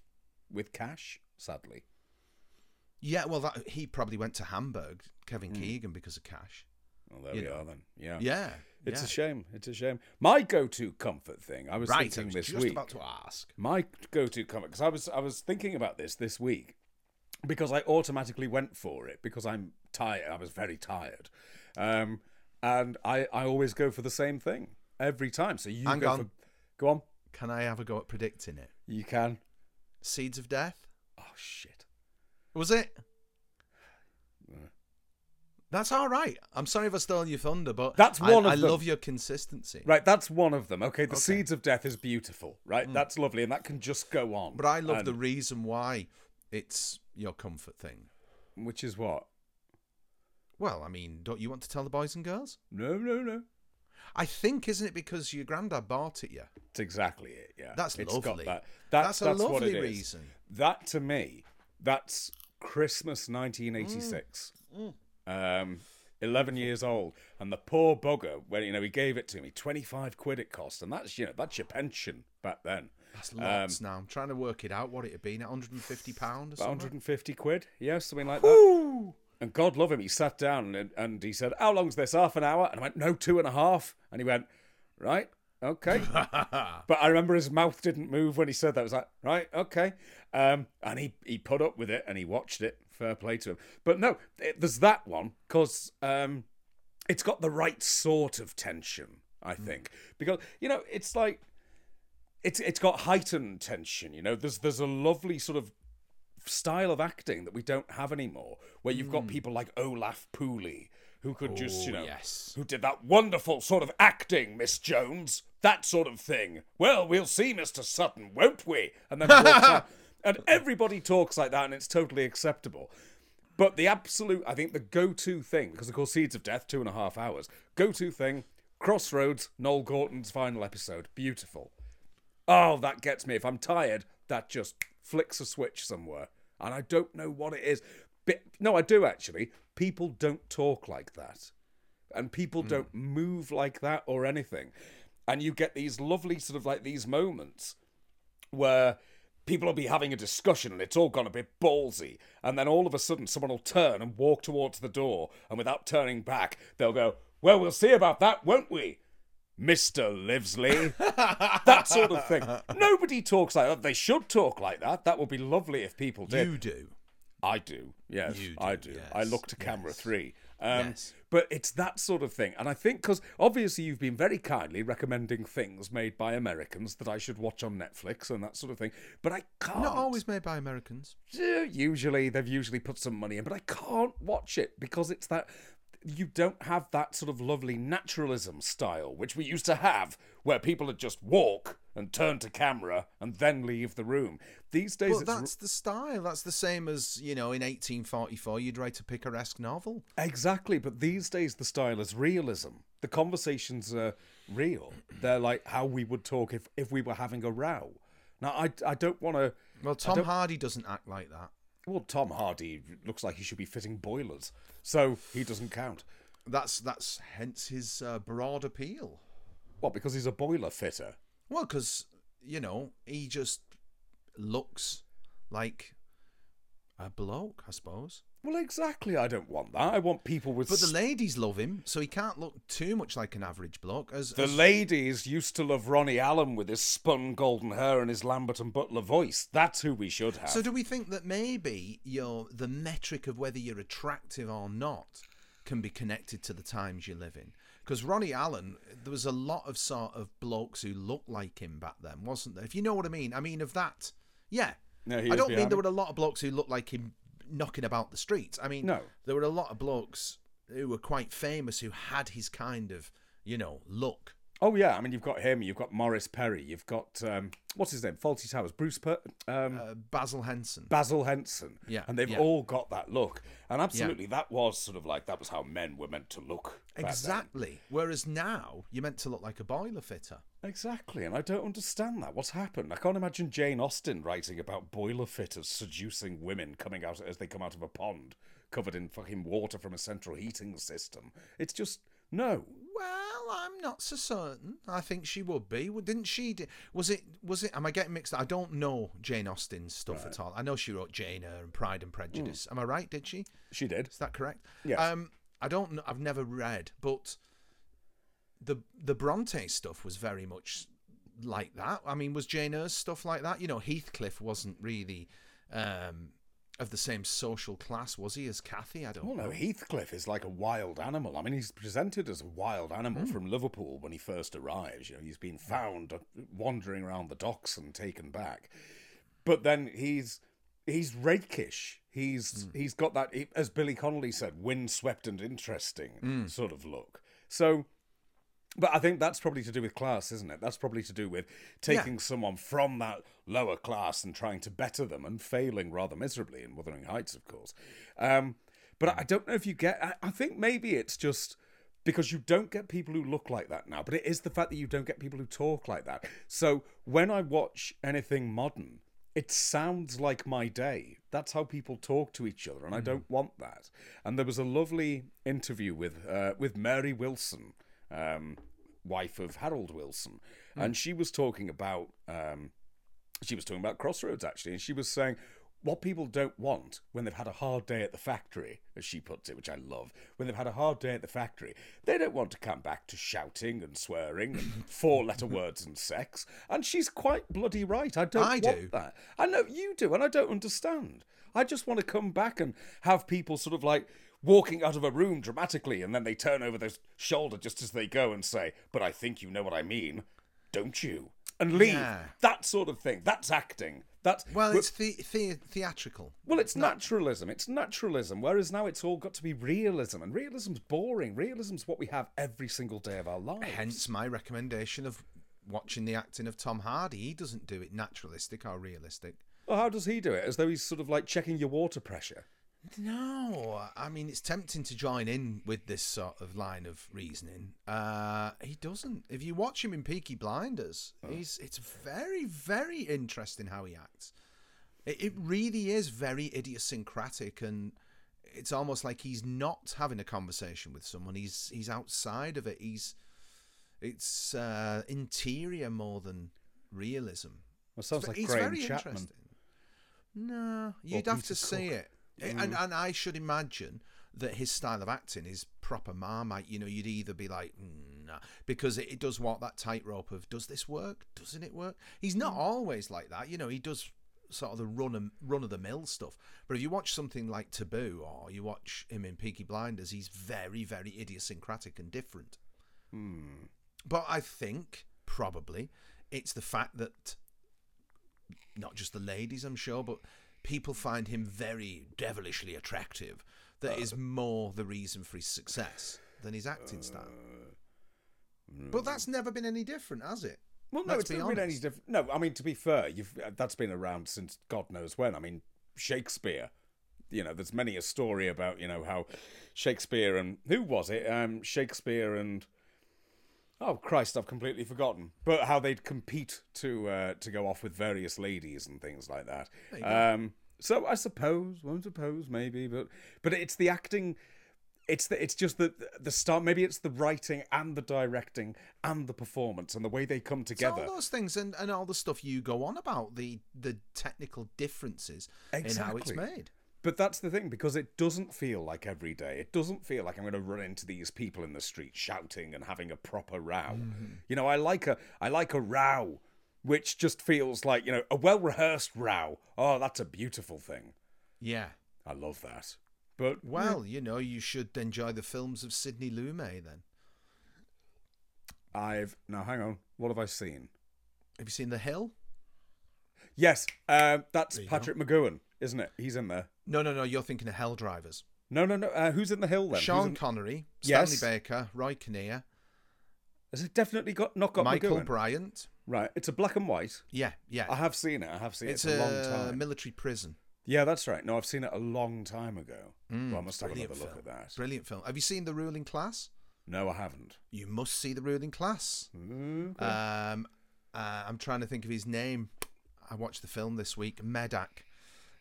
with cash. Sadly, Yeah, well, that, he probably went to Hamburg, Kevin Keegan, because of cash. well, there You we know. are then. Yeah, Yeah, It's yeah. a shame. It's a shame. My go-to comfort thing. I was right. I thinking was this just week. about to ask. my go-to comfort because I was I was thinking about this this week because I automatically went for it because I'm tired. I was very tired, um, and I I always go for the same thing every time. So you Hang go on. for go on. Can I have a go at predicting it? You can. Seeds of Death? Oh shit. Was it? That's all right. I'm sorry if I stole your thunder, but That's I, one of I them. love your consistency. Right, that's one of them. Okay, the Okay. Seeds of death is beautiful. Right, hmm. that's lovely, and that can just go on. But I love And- the reason why it's your comfort thing. which is what? Well, I mean, don't you want to tell the boys and girls? No, no, no. I think, isn't it because your granddad bought it you? It's exactly it. Yeah, That's It's got lovely. that. That's That's, a what it lovely is. reason. That to me, that's Christmas 1986. Mm. Um, 11 years old, and the poor bugger when you know he gave it to me, 25 quid it cost, and that's you know that's your pension back then. That's lots now. I'm trying to work it out what it'd be now. 150 pound or something. 150 quid, yeah, something like that. And God love him, he sat down and, and he said, "How long's this? Half an hour?" And I went, "No, two and a half." And he went, "Right, okay." <laughs> but I remember his mouth didn't move when he said that. I was like, "Right, okay." Um, and he he put up with it and he watched it. Fair play to him. But no, it, there's that one because um, it's got the right sort of tension, I think, because you know it's like it's it's got heightened tension. You know, there's there's a lovely sort of style of acting that we don't have anymore, where you've got hmm. people like Olaf Pooley who could just you Oh, know yes. who did that wonderful sort of acting, Miss Jones, that sort of thing. Well, we'll see, Mister Sutton, won't we? And then <laughs> and everybody talks like that, and it's totally acceptable. But the absolute, I think, the go-to thing, because of course, Seeds of Death, two and a half hours. Go-to thing, Crossroads, Noele Gordon's final episode, beautiful. Oh, that gets me. If I'm tired, that just flicks a switch somewhere. And I don't know what it is. But, no, I do actually. People don't talk like that. And people hmm. don't move like that or anything. And you get these lovely, sort of like these moments where people will be having a discussion and it's all gone a bit ballsy. And then all of a sudden, someone will turn and walk towards the door. And without turning back, they'll go, Well, we'll see about that, won't we? Mr. Livesley. <laughs> that sort of thing. Nobody talks like that. They should talk like that. That would be lovely if people did. You do. I do. Yes, You I do, do. I look to camera yes. three. Um, Yes. But it's that sort of thing. And I think because obviously you've been very kindly recommending things made by Americans that I should watch on Netflix and that sort of thing. But I can't. Not always made by Americans. Usually, they've usually put some money in, but I can't watch it because it's that. You don't have that sort of lovely naturalism style, which we used to have, where people would just walk and turn to camera and then leave the room. These days, it's that's the style. That's the same as, you know, in 1844, you'd write a picaresque novel. Exactly, but these days the style is realism. The conversations are real. They're like how we would talk if, if we were having a row. Now, I, I don't want to. Well, Tom Hardy doesn't act like that. Well, Tom Hardy looks like he should be fitting boilers, so he doesn't count. That's that's hence his uh, broad appeal. What, because he's a boiler fitter? Well, because you know he just looks like a bloke, I suppose. Well, exactly. I don't want that. I want people with. But the ladies love him, so he can't look too much like an average bloke. As, the as ladies used to love Ronnie Allen with his spun golden hair and his Lambert and Butler voice. That's who we should have. so, do we think that maybe your the metric of whether you're attractive or not can be connected to the times you live in? Because Ronnie Allen, there was a lot of sort of blokes who looked like him back then, wasn't there? If you know what I mean. I mean, of that, yeah. No, he I don't mean there were a lot of blokes who looked like him knocking about the streets. I mean, No. there were a lot of blokes who were quite famous who had his kind of, you know, look. Oh yeah, I mean you've got him, you've got Morris Perry, you've got um, what's his name, Fawlty Towers, Bruce per- um, Uh, Basil Henson. Basil Henson. Yeah, and they've yeah. all got that look, and absolutely that was sort of like that was how men were meant to look. Exactly. Whereas now you're meant to look like a boiler fitter. Exactly, and I don't understand that. What's happened? I can't imagine Jane Austen writing about boiler fitters seducing women coming out as they come out of a pond covered in fucking water from a central heating system. It's just no. Well, I'm not so certain. I think she would be. Didn't she? Was it? Was it? Am I getting mixed? up? I don't know Jane Austen's stuff at all. I know she wrote Jane Eyre and Pride and Prejudice. Am I right? Did she? She did. Is that correct? Yes. Um, I don't. I've never read, but the the Bronte stuff was very much like that. I mean, was Jane Eyre's stuff like that? You know, Heathcliff wasn't really um, of the same social class, was he, as Cathy? I don't Well, know. no, Heathcliff is like a wild animal. I mean, he's presented as a wild animal hmm. from Liverpool when he first arrives. You know, he's been found uh, wandering around the docks and taken back. But then he's he's rakish. He's hmm. he's got that, as Billy Connolly said, windswept and interesting hmm. sort of look. So. But I think that's probably to do with class, isn't it? That's probably to do with taking someone from that lower class and trying to better them and failing rather miserably in Wuthering Heights, of course. Um, but I don't know if you get. I, I think maybe it's just because you don't get people who look like that now. But it is the fact that you don't get people who talk like that. So when I watch anything modern, it sounds like my day. That's how people talk to each other, and I don't want that. And there was a lovely interview with uh, with Mary Wilson, um, wife of Harold Wilson, and she was talking about um, she was talking about Crossroads actually, and she was saying what people don't want when they've had a hard day at the factory, as she puts it, which I love, when they've had a hard day at the factory, they don't want to come back to shouting and swearing and <laughs> four letter words and sex. And she's quite bloody right. I don't I want do. that. I know you do, and I don't understand. I just want to come back and have people sort of like walking out of a room dramatically, and then they turn over their shoulder just as they go and say, But I think you know what I mean, don't you? And leave. Yeah. That sort of thing. That's acting. That's Well, it's the, the, theatrical. well, it's naturalism. It's naturalism. Whereas now it's all got to be realism, and realism's boring. Realism's what we have every single day of our lives. Hence my recommendation of watching the acting of Tom Hardy. He doesn't do it naturalistic or realistic. Well, how does he do it? As though he's sort of like checking your water pressure. No, I mean it's tempting to join in with this sort of line of reasoning. Uh, he doesn't. If you watch him in Peaky Blinders, he's it's very very interesting how he acts. It, it really is very idiosyncratic, and it's almost like he's not having a conversation with someone. He's he's outside of it. He's it's uh, interior more than realism. Well, sounds But like Graham very Chapman. interesting. No, you'd have Peter to see Cook. it, I- and and I should imagine that his style of acting is proper marmite. You know, you'd either be like, "Mm, nah, because it, it does walk that tightrope of does this work? Doesn't it work? He's not always like that. You know, he does sort of the run of, run of the mill stuff. But if you watch something like Taboo or you watch him in Peaky Blinders, he's very very idiosyncratic and different. But I think probably it's the fact that not just the ladies, I'm sure, but people find him very devilishly attractive. that is more the reason for his success than his acting style. But that's never been any different, has it? Well, no, Let's it's not been any different. No, I mean to be fair, you've uh, that's been around since God knows when. I mean Shakespeare. You know, there's many a story about you know how Shakespeare and who was it? Um, Shakespeare and oh Christ, I've completely forgotten. But how they'd compete to uh, to go off with various ladies and things like that. There you go. Um, so I suppose, won't suppose, maybe, but but it's the acting. It's the, it's just the the start. Maybe it's the writing and the directing and the performance and the way they come together. all those things and, and all the stuff you go on about the the technical differences in how it's made. But that's the thing because it doesn't feel like every day. It doesn't feel like I'm going to run into these people in the street shouting and having a proper row. Mm-hmm. You know, I like a I like a row, which just feels like you know a well rehearsed row. Oh, that's a beautiful thing. Yeah. I love that. But Well, you know, you should enjoy the films of Sidney Lumet then. I've now hang on. What have I seen? Have you seen The Hill? Yes, um, that's Patrick McGoohan, isn't it? He's in there. No, no, no. You're thinking of Hell Drivers. No, no, no. Uh, who's in the hill then? Sean in- Connery, Yes. Stanley Baker, Roy Kinnear, Has it definitely got not got Michael McGoohan? Bryant. Right, it's a black and white. Yeah, yeah. I have seen it. I have seen it's it for a long a time. military prison. Yeah, that's right. No, I've seen it a long time ago. Mm, well, I must have another look at that. Brilliant film. Have you seen The Ruling Class? No, I haven't. You must see The Ruling Class. Um, uh, I'm trying to think of his name. I watched the film this week. Medak.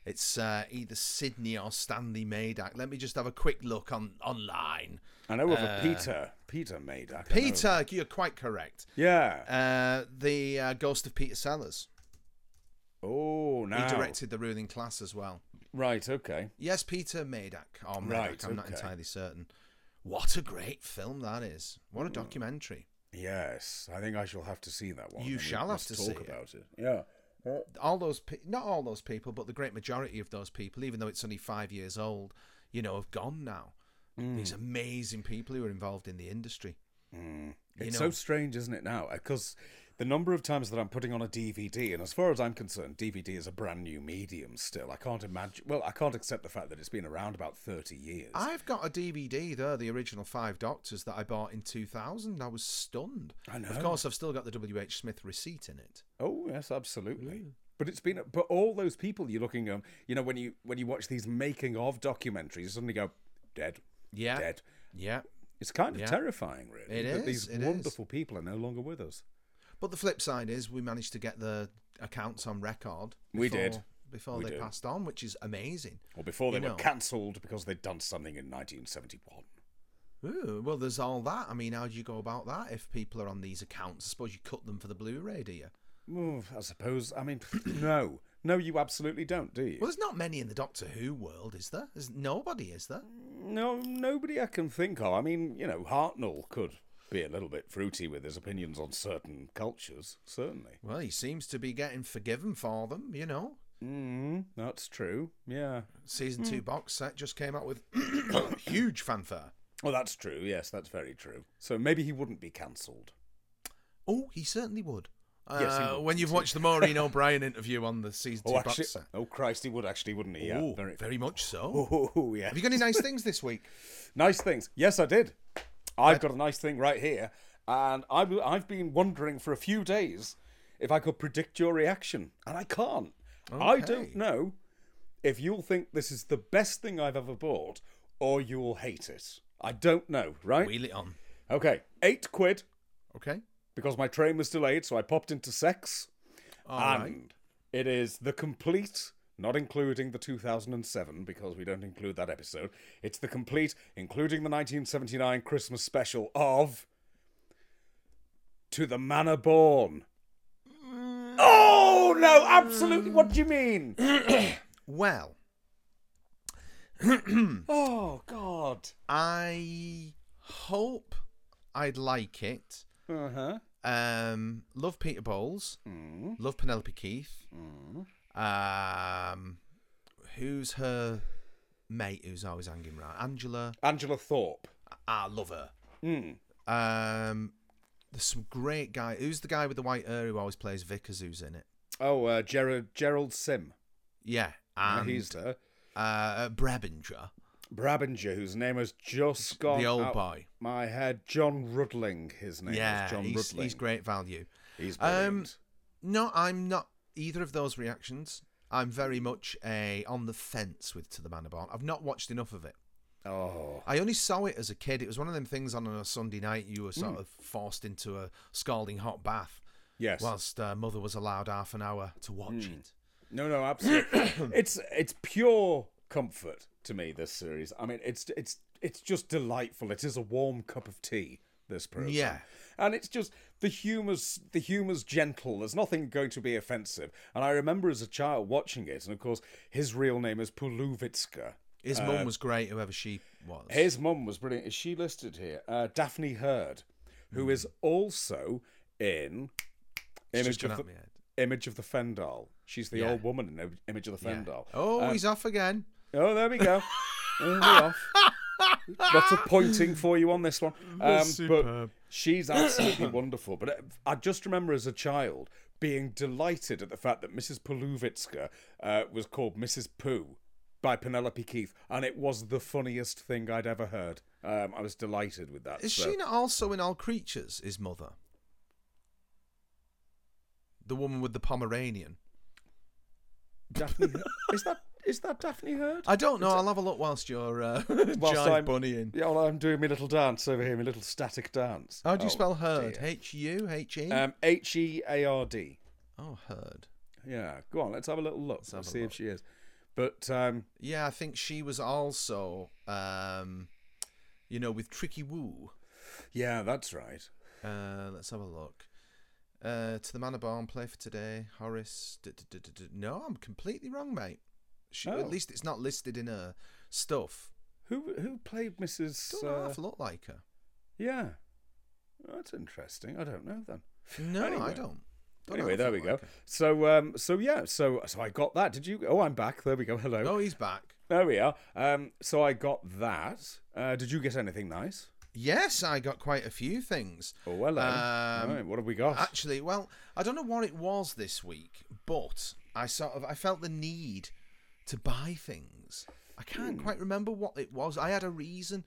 It's uh, either Sydney or Stanley Medak. Let me just have a quick look on online. I know of uh, a Peter. Peter Madak. Peter, you're quite correct. Yeah. Uh, the uh, Ghost of Peter Sellers. oh, now. He directed The Ruling Class as well. Right. Okay. Yes, Peter Medak or Medak. Right, I'm not entirely certain. What a great film that is! What a documentary. Yes, I think I shall have to see that one. You shall have to talk see it. about it. Yeah. Uh, all those pe- not all those people but the great majority of those people even though it's only five years old you know have gone now these mm. amazing people who are involved in the industry. Mm. It's know- so strange, isn't it? Now, uh, because the number of times that I'm putting on a DVD, and as far as I'm concerned, DVD is a brand new medium. Still, I can't imagine. Well, I can't accept the fact that it's been around about thirty years. i've got a dvd there the original five doctors that i bought in 2000 i was stunned I know. of course i've still got the wh smith receipt in it Oh yes, absolutely. But it's been, but all those people you're looking at, you know, when you when you watch these making of documentaries, you suddenly go dead, yeah dead. yeah It's kind of Yeah. terrifying, really. It that is, These it is. wonderful people are no longer with us. But the flip side is we managed to get the accounts on record We did. before We they did. passed on which is amazing Or before they You were cancelled because they'd done something in 1971. Ooh, well, there's all that. I mean, how do you go about that if people are on these accounts? I suppose you cut them for the Blu-ray, do you? Well, I suppose. I mean, <clears throat> no, no, you absolutely don't, do you? Well, there's not many in the Doctor Who world, is there? There's nobody, is there? No, nobody I can think of. I mean, you know, Hartnell could be a little bit fruity with his opinions on certain cultures, certainly. Well, he seems to be getting forgiven for them, you know. Mm, that's true. Yeah. Season two box set just came out with <coughs> huge fanfare. Well, that's true. Yes, that's very true. So maybe he wouldn't be cancelled. Oh, he certainly would. Yes, Uh, would, when you've watched the Maureen O'Brien interview on the season two Oh, box set. oh Christ, he would actually, wouldn't he? Yeah, oh, very. very much so. <laughs> Oh, yeah. Have you got any nice things this week? Nice things. Yes, I did. I've got a nice thing right here, and I've, been wondering for a few days if I could predict your reaction, and I can't. I don't know if you'll think this is the best thing I've ever bought, or you'll hate it. I don't know, right? Wheel it on. Okay, eight quid Okay. because my train was delayed, so I popped into CeX, All and right. it is the complete. Not including the 2007, because we don't include that episode. It's the complete, including the 1979 Christmas special of To the Manor Born. Oh, no, absolutely. What do you mean? <coughs> Well, <coughs> <coughs> Oh, God. I hope I'd like it. Uh huh. Um, love Peter Bowles. Mm. Love Penelope Keith. Um, who's her mate who's always hanging around? Angela. Angela Thorne. I love her. Mm. Um, there's some great guy. Who's the guy with the white hair who always plays Vickers? Who's in it? Oh, uh, Gerard, Gerald Sim. Yeah, Uh, and he's there. uh, Brebinger. Brabinger, whose name has just gone the old out boy. my head. John Rudling, his name Yeah, is John he's, Rudling. he's great value. He's Um, brilliant. No, I'm not either of those reactions. I'm very much a on the fence with To the Manor Born. I've not watched enough of it. oh, I only saw it as a kid. It was one of them things on a Sunday night you were sort of forced into a scalding hot bath yes. whilst uh, mother was allowed half an hour to watch Hmm. it. No, no, absolutely. <coughs> it's it's pure comfort to me. This series. I mean, it's it's it's just delightful. It is a warm cup of tea. This program. Yeah. And it's just the humor's the humor's gentle. There's nothing going to be offensive. And I remember as a child watching it, and of course his real name is Polouvicka. His mum was great, whoever she was. Uh, His mum was brilliant. Is she listed here? Uh, Daphne Heard, who is also in Image of the. Image of the Fendahl. She's the Yeah. old woman in Im- Image of the Yeah. Fendahl. Oh, he's off again. Oh, there we go. <laughs> Off. Lots of pointing for you on this one. Um, but Superb. She's absolutely <coughs> wonderful. But uh, I just remember as a child being delighted at the fact that Mrs. Polouvicka uh, was called Mrs. Pooh by Penelope Keith, and it was the funniest thing I'd ever heard. Um, I was delighted with that. Is so- she not also in All Creatures, his mother? The woman with the Pomeranian. Daphne? is that is that Daphne Heard? I don't know. I'll have a look whilst you're uh, <laughs> Whilst I'm- bunnying. Yeah, well, I'm doing my little dance over here, my little static dance. How do you Oh, spell Heard? H U H E. Um, H E A R D. oh, herd. Yeah, go on. Let's have a little look. Let's see look. if she is. But um, Yeah, I think she was also, um, you know, with Tricky Woo. yeah, that's right. Uh, let's have a look. Uh, to the Manor Born, play for today. Horace. d- d- d- No, I'm completely wrong, mate. She, Oh. At least it's not listed in her stuff. Who who played Mrs. Don't Uh, half look like her. yeah, that's interesting. I don't know then. No, I don't. Don't anyway, there we go. her. So um, so yeah, so so I got that. Did you? Oh, I'm back. There we go. Hello. Oh, he's back. There we are. Um, so I got that. Uh, did you get anything nice? Yes, I got quite a few things. Oh, hello. Um, right, what have we got? Actually, well, I don't know what it was this week, but I sort of I felt the need to buy things. I can't quite remember what it was. I had a reason,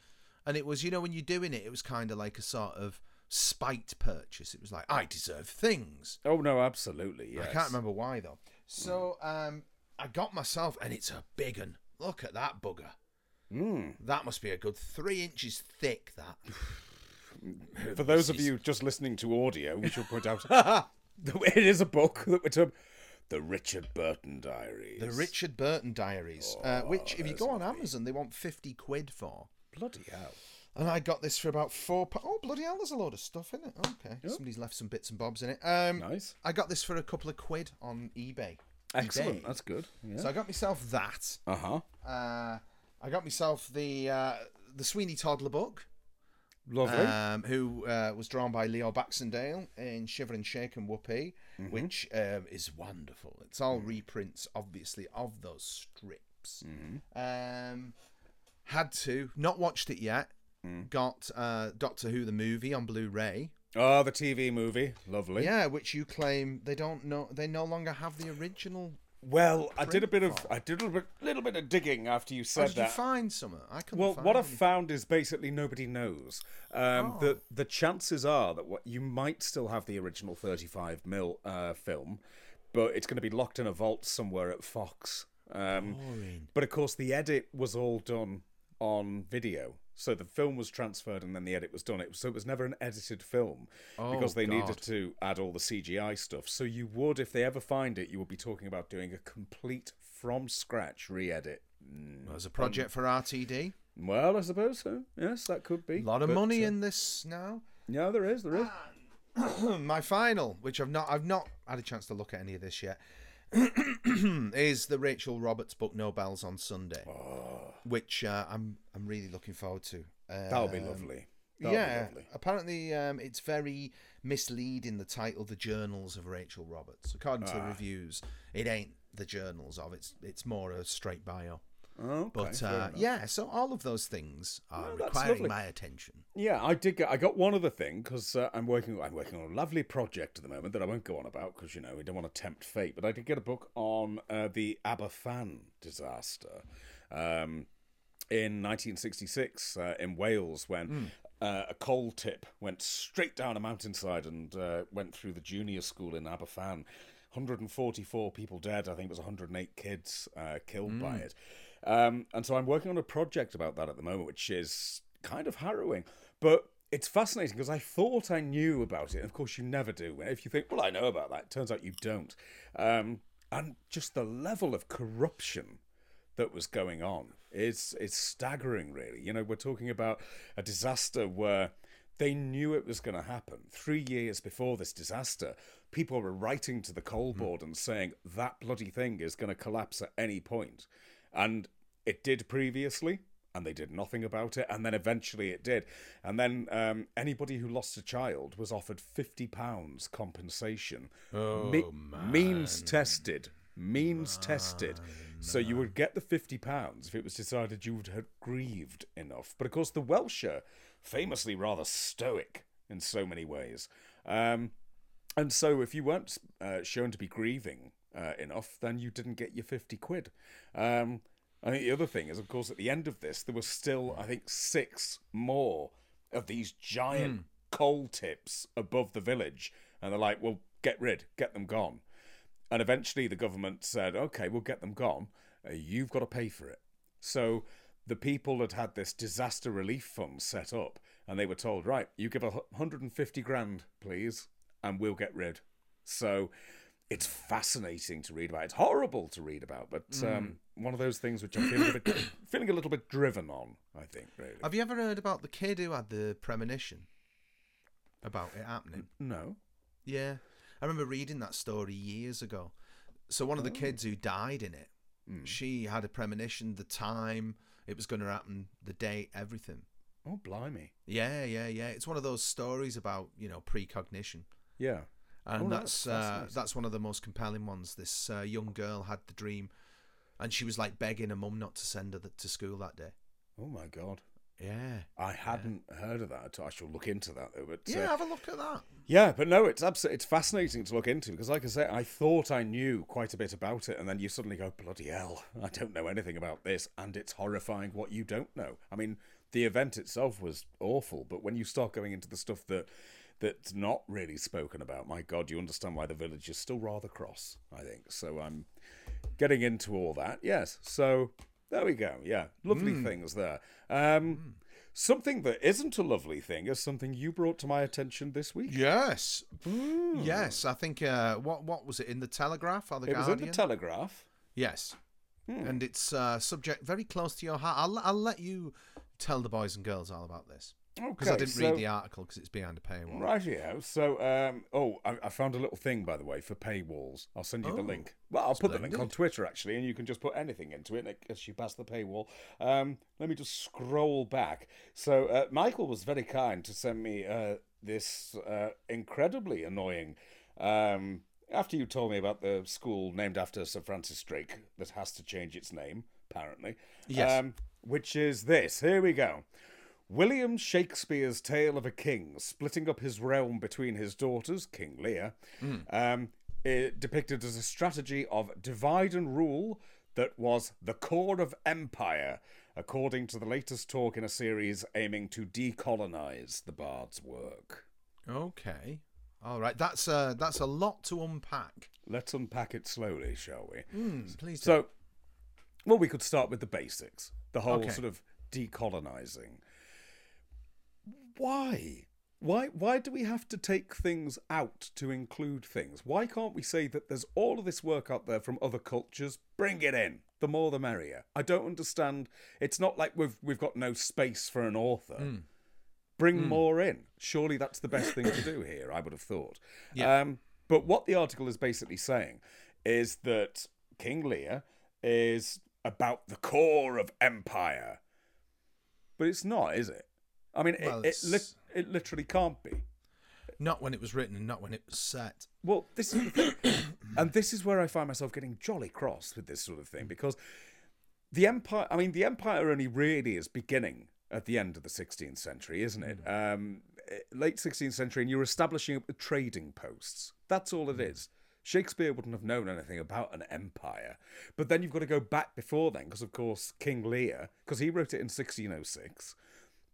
and it was you know when you're doing it, it was kind of like a sort of spite purchase. It was like I deserve things. oh no, absolutely. Yes. I can't remember why though. So um, I got myself, and it's a big un. Look at that bugger. Mm. That must be a good three inches thick. That. <sighs> <sighs> For those of you just listening to audio, we should point out <laughs> <laughs> it is a book that we're talking. The Richard Burton Diaries. The Richard Burton Diaries, uh, which, if you go on. Amazon, they want 50 quid for. Bloody hell. And I got this for about four. Po- oh, bloody hell, there's a load of stuff in it. Okay. Somebody's left some bits and bobs in it. Um, Nice. I got this for a couple of quid on eBay. Excellent. eBay. That's good. Yeah. So I got myself that. Uh huh. Uh, I got myself the uh, the Sweeney Toddler book, Lovely. um, who uh, was drawn by Leo Baxendale in Shiver and Shake and Whoopee, Mm-hmm. which um, is wonderful. It's all reprints, obviously, of those strips. Mm-hmm. Um, had to not watched it yet. Mm. Got uh, Doctor Who the movie on Blu-ray. oh, the TV movie. Lovely. Yeah, which you claim they don't know. They no longer have the original. Well, I did a bit of I did a little bit, little bit of digging after you said did you find some? I couldn't. Well, what I've found is basically nobody knows. Um, Oh. The the chances are that what you might still have the original 35 mil uh, film, but it's going to be locked in a vault somewhere at Fox. Um, but of course, the edit was all done on video. So the film was transferred and then the edit was done. It was, so it was never an edited film because Oh, they needed to add all the CGI stuff. So you would, if they ever find it, you would be talking about doing a complete from scratch re-edit. Mm. As a project for RTD, Well, I suppose so. Yes, that could be. a lot of But, money uh, in this now. Yeah, there is. There is. <coughs> My final, which I've not, I've not had a chance to look at any of this yet, <clears throat> is the Rachel Roberts book No Bells on Sunday, which uh, I'm, I'm really looking forward to. That'll be Um, lovely. That'll yeah, be lovely. apparently um, it's very misleading. The title, "The Journals of Rachel Roberts," according to the Ah. reviews, it ain't the journals of it's it's more a straight bio. Okay, But uh, yeah, so all of those things are Well, requiring my attention. Yeah, I did get. I got one other thing because uh, I'm working. I'm working on a lovely project at the moment that I won't go on about because you know we don't want to tempt fate. But I did get a book on uh, the Aberfan disaster. Um, in 1966 uh, in Wales when uh, a coal tip went straight down a mountainside and uh, went through the junior school in Aberfan. 144 people dead. I think it was 108 kids uh, killed by it. Um, and so I'm working on a project about that at the moment, which is kind of harrowing. But it's fascinating because I thought I knew about it. And of course, you never do. If you think, well, I know about that, it turns out you don't. Um, and just the level of corruption that was going on is is staggering really you know we're talking about a disaster where they knew it was going to happen 3 years before this disaster people were writing to the coal board and saying that bloody thing is going to collapse at any point and it did previously and they did nothing about it and then eventually it did. And then um, anybody who lost a child was offered 50 pounds compensation. Oh, means tested. Means tested. So you would get the 50 pounds if it was decided you would have grieved enough. But of course the welsh are famously rather stoic in so many ways. Um, and so if you weren't uh, shown to be grieving uh, enough then you didn't get your 50 quid um, I think the other thing is, of course, at the end of this, there was still, I think, six more of these giant coal tips above the village. And they're like, well, get rid, get them gone. And eventually the government said, okay, we'll get them gone. Uh, you've got to pay for it. So the people had had this disaster relief fund set up, and they were told, right, you give a 150 grand, please, and we'll get rid. So it's fascinating to read about. It's horrible to read about, but um, one of those things which I'm feeling a bit, <coughs> feeling a little bit driven on. I think really. Have you ever heard about the kid who had the premonition about it happening? No. Yeah, I remember reading that story years ago. So one of the kids who died in it, she had a premonition, the time it was going to happen, the date, everything. Oh, blimey. Yeah, yeah, yeah. It's one of those stories about you know precognition, Yeah. And Oh, that's that's uh, that's one of the most compelling ones. This uh, young girl had the dream, and she was like begging her mum not to send her th- to school that day. Oh my god. Yeah, I hadn't heard of that. at all. I shall look into that though. But yeah. uh, have a look at that. yeah, but no, it's absolutely it's fascinating to look into because, like I say, I thought I knew quite a bit about it, and then you suddenly go, bloody hell, I don't know anything about this, and it's horrifying what you don't know. I mean, the event itself was awful, but when you start going into the stuff that that's not really spoken about, my God, you understand why the village is still rather cross. I think so. I'm getting into all that. Yes. So there we go. Yeah, lovely things there. Um, Something that isn't a lovely thing is something you brought to my attention this week. Yes, yes. I think uh, what what was it in the Telegraph or the It was in the Telegraph. yes, and it's uh, subject very close to your heart. I'll I'll let you tell the boys and girls all about this because I didn't so- read the article because it's behind a paywall. Rightio. So, um, oh, I, I found a little thing, by the way, for paywalls. I'll send you the Oh, link. Well, I'll put the link on. Twitter, actually, and you can just put anything into it, as you pass the paywall. Um, let me just scroll back. So, uh, Michael was very kind to send me uh, this uh, incredibly annoying. Um, after you told me about the school named after Sir Francis Drake that has to change its name, apparently. Yes. Um, which is this. Here we go. William Shakespeare's tale of a king splitting up his realm between his daughters, King Lear, um, eh, depicted as a strategy of divide and rule that was the core of empire, according to the latest talk in a series aiming to decolonize the bard's work. Okay, all right. That's uh, that's a lot to unpack. Let's unpack it slowly, shall we? Mm, please. do. So, well, we could start with the basics. The whole Okay. sort of decolonizing. Why? Why? Why do we have to take things out to include things? Why can't we say that there's all of this work out there from other cultures? Bring it in. The more, the merrier. I don't understand. It's not like we've we've got no space for an author. Bring more in. Surely that's the best thing to do here. I would have thought. Yeah. Um, but what the article is basically saying is that King Lear is about the core of empire. But it's not, is it? I mean, Well, it, it, li- it literally can't be. not when it was written and not when it was set. Well, this is the <coughs> and this is where I find myself getting jolly cross with this sort of thing because the empire, I mean, the empire only really is beginning at the end of the 16th century, isn't it? Um, eh, late 16th century, and you're establishing trading posts. That's all it is. Shakespeare wouldn't have known anything about an empire. But then you've got to go back before then, because of course King Lear, because he wrote it in 1606.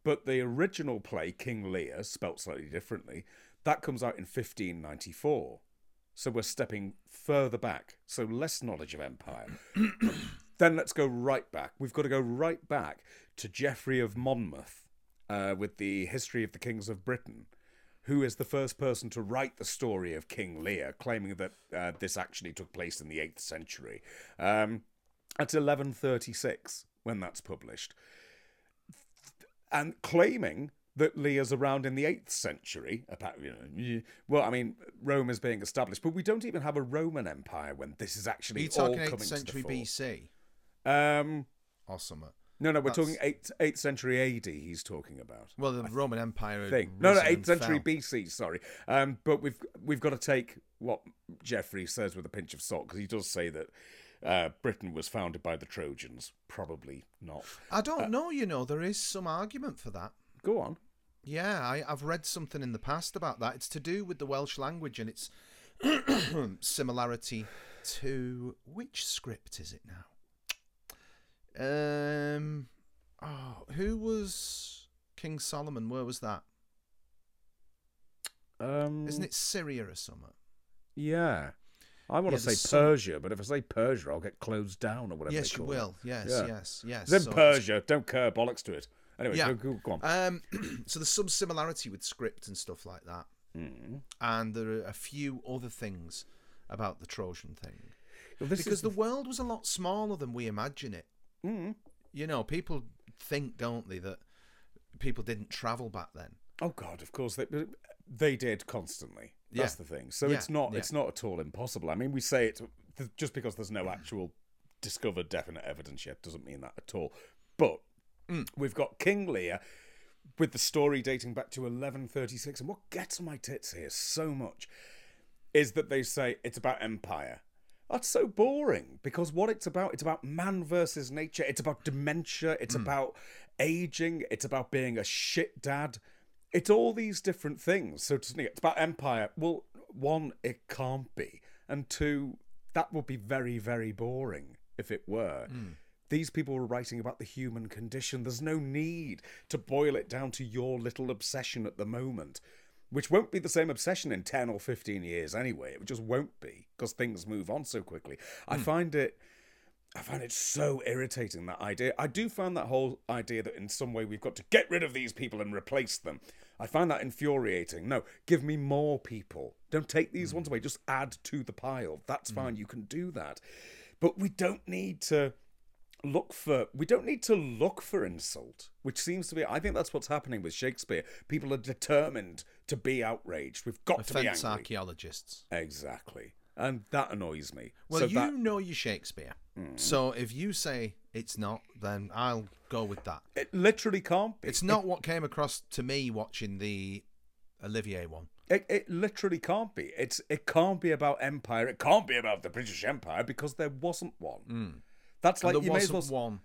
But the original play, King Lear, spelt slightly differently, that comes out in 1594. So we're stepping further back, so less knowledge of empire. <clears throat> then let's go right back. We've got to go right back to Geoffrey of Monmouth uh, with the history of the kings of Britain, who is the first person to write the story of King Lear, claiming that uh, this actually took place in the 8th century. Um, that's 1136 when that's published. And claiming that Lear's around in the 8th century. Apparently, you know, well, I mean, Rome is being established, but we don't even have a Roman Empire when this is actually Are you all talking coming 8th century to the fore. BC Um, or something? no, no, we're That's- talking 8th, 8th century AD. He's talking about. Well, the Roman Empire. thing. No, no, eighth century fell. BC. Sorry, um, but we've we've got to take what Geoffrey says with a pinch of salt because he does say that uh, Britain was founded by the Trojans. Probably not. I don't know. You know, there is some argument for that. Go on. Yeah, I, I've read something in the past about that. It's to do with the Welsh language and its <clears throat> similarity to which script is it now? Um, oh, who was King Solomon? Where was that? Um, Isn't it Syria or something? Yeah. I want Yeah, to say some- Persia, but if I say Persia, I'll get closed down or whatever. yes, they you will. Yes, Yeah. yes, yes. Then So it's- Persia. Don't care bollocks to it. Anyway, Yeah. go, go, go on. Um, <clears throat> so there's some similarity with script and stuff like that, Mm. and there are a few other things about the Trojan thing Well, because is the world was a lot smaller than we imagine it. Mm. You know, people think, don't they, that people didn't travel back then. Oh God, of course they they did constantly. That's Yeah. the thing. So Yeah, it's not yeah. it's not at all impossible. I mean, we say it just because there's no actual discovered definite evidence yet doesn't mean that at all. But Mm. we've got King Lear with the story dating back to 1136, and what gets my tits here so much is that they say it's about empire. That's so boring because what it's about, it's about man versus nature. It's about dementia. It's about aging. It's about being a shit dad. It's all these different things. So to it's about empire. Well, one, it can't be, and two, that would be very, very boring if it were. Hmm. These people were writing about the human condition. There's no need to boil it down to your little obsession at the moment, which won't be the same obsession in 10 or 15 years anyway. It just won't be because things move on so quickly. I hmm. find it. I find it so irritating that idea. I do find that whole idea that in some way we've got to get rid of these people and replace them. I find that infuriating. No, give me more people. Don't take these hmm. ones away. Just add to the pile. That's hmm. fine. You can do that. But we don't need to look for we don't need to look for insult which seems to be i think that's what's happening with shakespeare people are determined to be outraged we've got to be angry archaeologists. exactly and that annoys me Well, so you that know your Shakespeare. Mm. So if you say it's not, then I'll go with that. it literally can't be It's not what came across to me watching the Olivier one. It, it literally can't be. It's it can't be about empire. It can't be about the British Empire because there wasn't one. That's like and there you may as wasn't well. one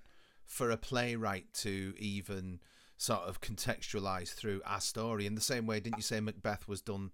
for a playwright to even sort of contextualize through our story in the same way. Didn't you say Macbeth was done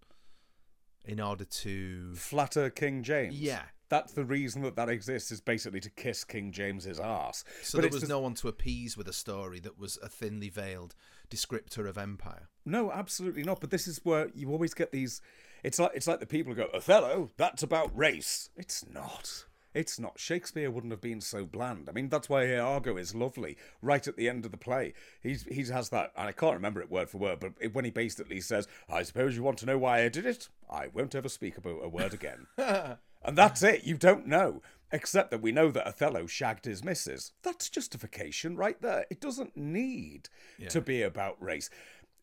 in order to? Flatter King James. Yeah. That's the reason that that exists is basically to kiss King James's ass. So but there was just- no one to appease with a story that was a thinly veiled descriptor of empire. No, absolutely not. But this is where you always get these. It's like it's like the people who go Othello. That's about race. It's not. It's not. Shakespeare wouldn't have been so bland. I mean, that's why Iago is lovely. Right at the end of the play, he's he has that, and I can't remember it word for word, but it- when he basically says, "I suppose you want to know why I did it. I won't ever speak about a word again." <laughs> and that's it. You don't know. Except that we know that Othello shagged his missus. That's justification right there. It doesn't need to be about race.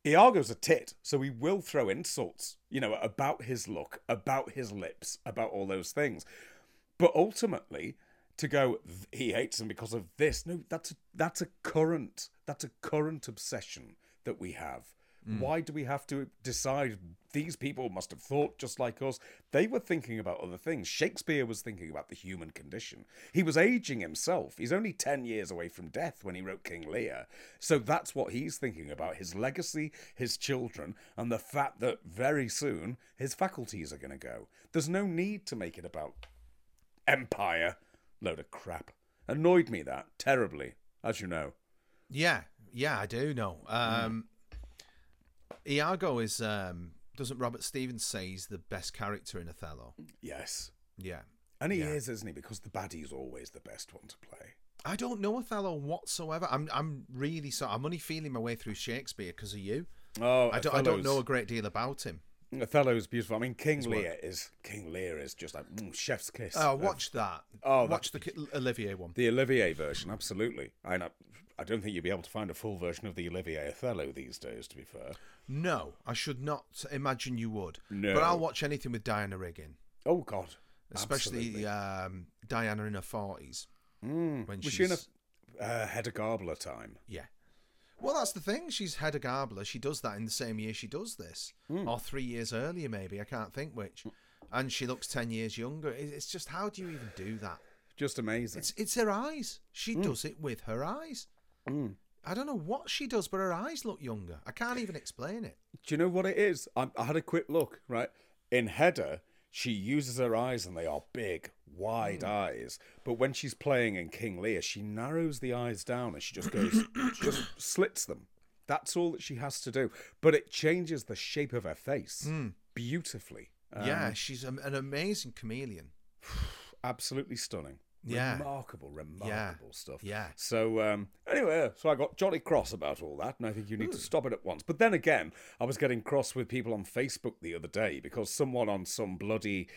Iago's a tit, so he will throw insults, you know, about his look, about his lips, about all those things. But ultimately, to go, he hates them because of this. No, that's a, that's a current that's a current obsession that we have mm. Why do we have to decide these people must have thought just like us? They were thinking about other things. Shakespeare was thinking about the human condition. He was aging himself. He's only 10 years away from death when he wrote King Lear. So that's what he's thinking about his legacy, his children, and the fact that very soon his faculties are going to go. There's no need to make it about empire. Load of crap. Annoyed me that terribly, as you know. Yeah, yeah, I do know. Um, Iago is. Um, doesn't Robert Stevens say he's the best character in Othello? Yes. Yeah. And he Yeah. is, isn't he? Because the baddie's always the best one to play. I don't know Othello whatsoever. I'm I'm really sorry. I'm only feeling my way through Shakespeare because of you. Oh, I don't I don't know a great deal about him. Othello's beautiful. I mean, King work. Lear is King Lear is just like mm, chef's kiss. Oh, of watch that. Oh, watch the Olivier one. the Olivier version. Absolutely. I know. I don't think you'd be able to find a full version of the Olivier Othello these days. To be fair. No, I should not imagine you would. No. But I'll watch anything with Diana Riggin, Oh God. especially Absolutely. um, Diana in her forties. Mm. when Was she in a she's- uh, Hedda Gabler time? Yeah. Well, that's the thing. She's Hedda Gabler. She does that in the same year she does this, Hmm. or three years earlier, maybe. I can't think which. And she looks ten years younger. It's just how do you even do that? Just amazing. It's it's her eyes. She does it with her eyes. Mm. I don't know what she does, but her eyes look younger. I can't even explain it. Do you know what it is? I, I had a quick look, right? In Hedda, she uses her eyes and they are big, wide Hmm. eyes. But when she's playing in King Lear, she narrows the eyes down and she just goes, she <coughs> just slits them. That's all that she has to do. But it changes the shape of her face beautifully. Um, yeah, she's a, an amazing chameleon. <sighs> Absolutely stunning. Yeah. Remarkable, remarkable stuff. Yeah. So um, anyway, so I got jolly cross about all that, and I think you need to stop it at once. But then again, I was getting cross with people on Facebook the other day because someone on some bloody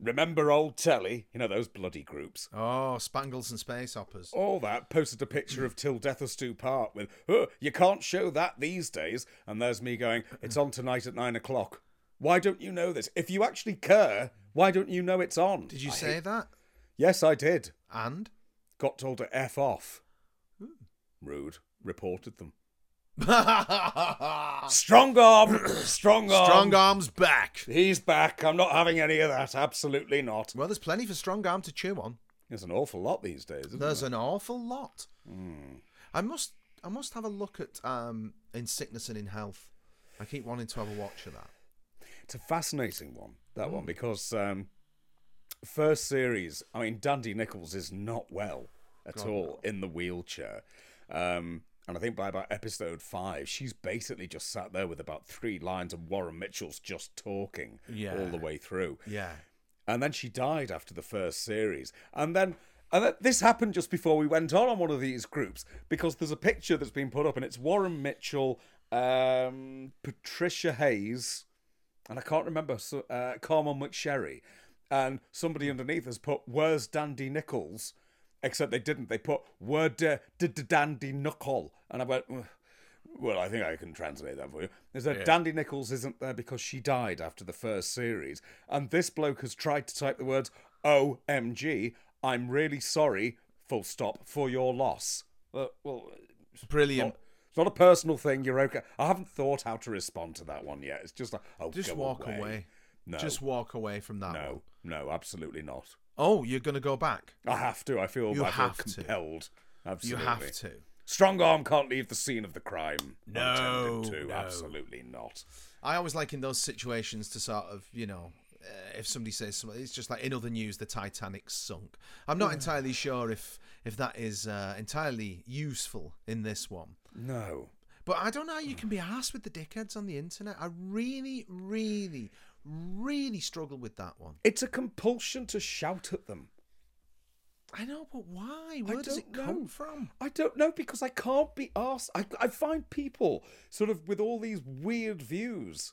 remember old telly, you know those bloody groups, Oh, Spangles and Space Hoppers. all that posted a picture of Till Death Us Do Part with, oh, you can't show that these days, and there's me going, it's on tonight at nine o'clock. Why don't you know this? If you actually care, why don't you know it's on? Did you I say hate- that? Yes, I did. And? Got told to F off. Hmm. Rude. Reported them. <laughs> Strong arm, Strong arm! Strong arms back. He's back. I'm not having any of that. Absolutely not. Well, there's plenty for strong arm to chew on. There's an awful lot these days, isn't There's there? an awful lot. Hmm. I must I must have a look at um in sickness and in health. I keep wanting to have a watch of that. It's a fascinating one, that Hmm. one, because um, first series, I mean, Dandy Nichols is not well at all in the wheelchair. Um, and I think by about episode five, she's basically just sat there with about three lines and Warren Mitchell's just talking Yeah. all the way through. Yeah. and then she died after the first series and then and this happened just before we went on on one of these groups because there's a picture that's been put up and it's warren mitchell um, patricia hayes and i can't remember so, uh, carmel mcsharry and somebody underneath has put where's dandy nichols except they didn't they put word d- d- d- dandy knuckle and i went well, I think I can translate that for you. Is that Dandy Nichols isn't there because she died after the first series, and this bloke has tried to type the words "OMG." I'm really sorry. Full stop for your loss. Uh, well, it's Brilliant. not, it's not a personal thing. You're okay. I haven't thought how to respond to that one yet. It's just like, oh, Just walk away. away. No, Just walk away from that one. no, no, absolutely not. Oh, you're gonna go back. I have to. I feel. You I feel have to. compelled. Absolutely. You have to. Strong arm can't leave the scene of the crime. No, to. no. absolutely not. I always like in those situations to sort of, you know, uh, if somebody says something, it's just like in other news, the Titanic sunk. I'm not entirely sure if if that is uh, entirely useful in this one. No. But I don't know how you can be asked with the dickheads on the internet. I really, really, really struggle with that one. It's a compulsion to shout at them. I know, but why? Where does it don't come know. from? I don't know because I can't be asked. I, I find people sort of with all these weird views.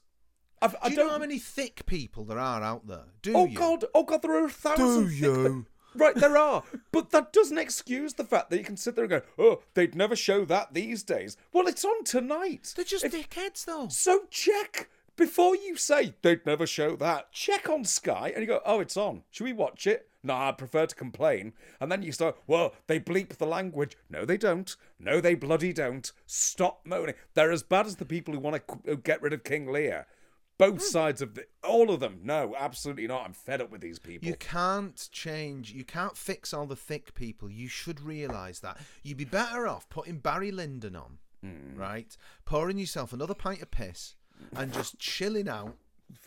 I've, I Do you don't know how many thick people there are out there? Do Oh you? God! Oh God! There are a thousand. Do thick- you? Right, there are, but that doesn't excuse the fact that you can sit there and go, "Oh, they'd never show that these days." Well, it's on tonight. They're just If- dickheads, though. So check before you say they'd never show that, check on Sky and you go, oh, it's on. Should we watch it? No, I'd prefer to complain. And then you start, well, they bleep the language. No, they don't. No, they bloody don't. Stop moaning. They're as bad as the people who want to get rid of King Lear. Both sides of the, all of them. No, absolutely not. I'm fed up with these people. You can't change. You can't fix all the thick people. You should realise that. You'd be better off putting Barry Lyndon on, Hmm. right? Pouring yourself another pint of piss and just chilling out.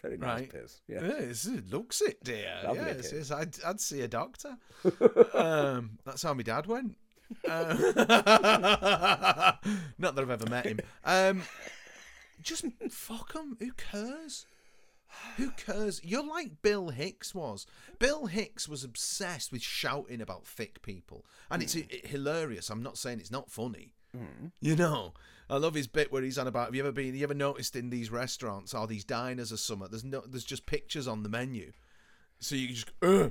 Very nice Right. piss. Yeah. It looks it, dear. Lovely yes, piss. yes. I'd, I'd see a doctor. <laughs> um, that's how my dad went. Uh, <laughs> <laughs> not that I've ever met him. Um, just fuck him. Who cares? Who cares? You're like Bill Hicks was. Bill Hicks was obsessed with shouting about thick people, and it's Hmm. i- hilarious. I'm not saying it's not funny. You know, I love his bit where he's on about. Have you ever been? You ever noticed in these restaurants or these diners or something? There's no. There's just pictures on the menu, so you just uh,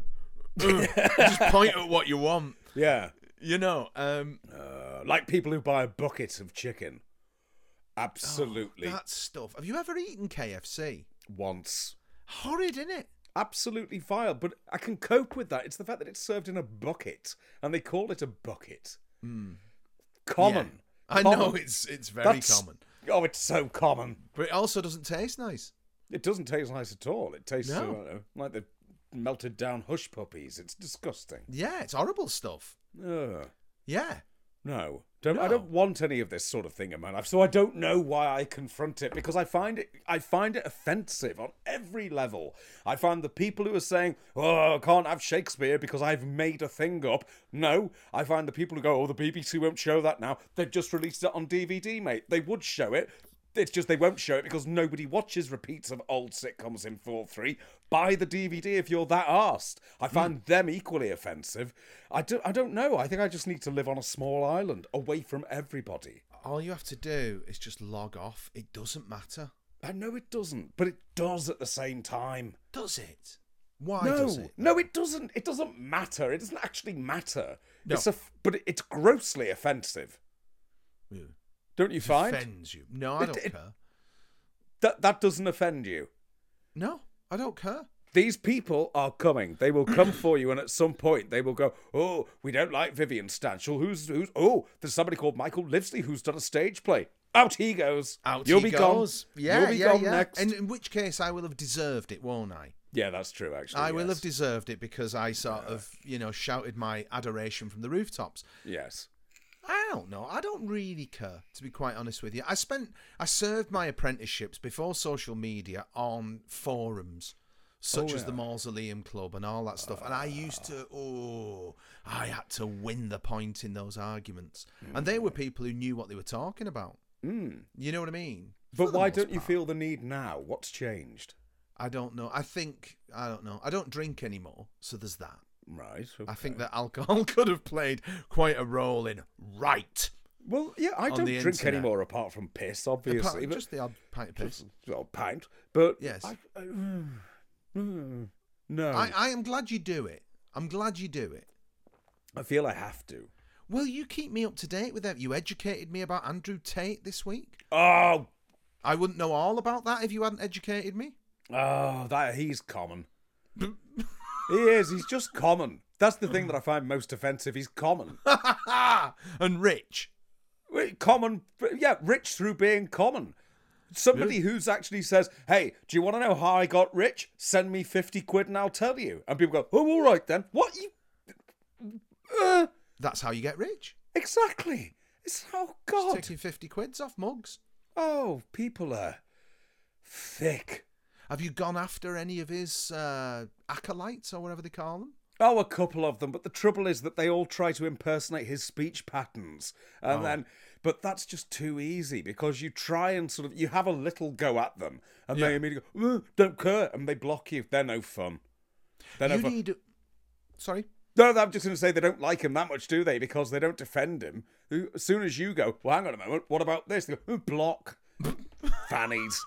uh, <laughs> just point at what you want. Yeah. You know, um, Uh, like people who buy a bucket of chicken. Absolutely. that stuff. Have you ever eaten KFC? Once. Horrid, isn't it? Absolutely vile, but I can cope with that. It's the fact that it's served in a bucket and they call it a bucket. Common. Hmm. I Common. know it's it's very That's- common, Oh, it's so common. but it also doesn't taste nice. It doesn't taste nice at all. It tastes No. uh, know, like the melted down hush puppies. It's disgusting. Yeah, it's horrible stuff. Ugh. Yeah. No, don't, I don't want any of this sort of thing in my life. So I don't know why I confront it because I find it I find it offensive on every level. I find the people who are saying, "Oh, I can't have Shakespeare because I've made a thing up." No, I find the people who go, "Oh, the BBC won't show that now. They've just released it on DVD, mate. They would show it." It's just they won't show it because nobody watches repeats of old sitcoms in 4 3. Buy the DVD if you're that arsed. I hmm. find them equally offensive. I, do, I don't know. I think I just need to live on a small island away from everybody. All you have to do is just log off. It doesn't matter. I know it doesn't, but it does at the same time. Does it? Why no, does it? no, it doesn't. It doesn't matter. It doesn't actually matter. No. It's a, but it's grossly offensive. Yeah. Don't you find Offends you? No, I don't it- care. that that doesn't offend you? No, I don't care. These people are coming. They will come <clears throat> for you, and at some point they will go, "Oh, we don't like Vivian Stanshall. Who's who's? Oh, there's somebody called Michael Livesley who's done a stage play. Out he goes. Out You'll he be goes. gone. Yeah, You'll be yeah, gone yeah. next. And in which case, I will have deserved it, won't I? yeah, that's true. Actually, I will have deserved it because I sort of, you know, shouted my adoration from the rooftops. yes. I don't know. I don't really care, to be quite honest with you. I spent, I served my apprenticeships before social media on forums, such Oh, as the. Mausoleum Club and all that stuff. And I used to, oh, I had to win the point in those arguments. And they were people who knew what they were talking about. Mm. You know what I mean? But why don't you feel the need now? What's changed? I don't know. I think, I don't know. I don't drink anymore, so there's that. Right. I think that alcohol <laughs> could have played quite a role in right. Well, yeah, I don't drink internet. anymore apart from piss, Apart- obviously. but just the odd pint of piss. well, pint. But Yes. I, I, <sighs> mm, mm, no, I, I am glad you do it. I'm glad you do it. I feel I have to. Well, you keep me up to date with that. You educated me about Andrew Tate this week. Oh, I wouldn't know all about that if you hadn't educated me. oh, that he's common. <laughs> he is. He's just common. That's the thing that I find most offensive. He's common. <laughs> and rich. Common, yeah, rich through being common. Somebody who's actually says, "Hey, do you want to know how I got rich? Send me fifty quid and I'll tell you." And people go, "Oh, all right then." What you? Uh, That's how you get rich. exactly. It's oh Just god. taking 50 quids off mugs. Oh, people are thick. Have you gone after any of his uh, acolytes or whatever they call them? Oh, a couple of them, but the trouble is that they all try to impersonate his speech patterns, and Oh. then, but that's just too easy because you try and sort of you have a little go at them, and they immediately go, "Uh, "Don't care," and they block you. They're no fun. They're no you fun. need. Sorry. No, I'm just going to say they don't like him that much, do they? Because they don't defend him. Who- As soon as you go, well, hang on a moment, what about this? They go, "Uh, block. Fannies.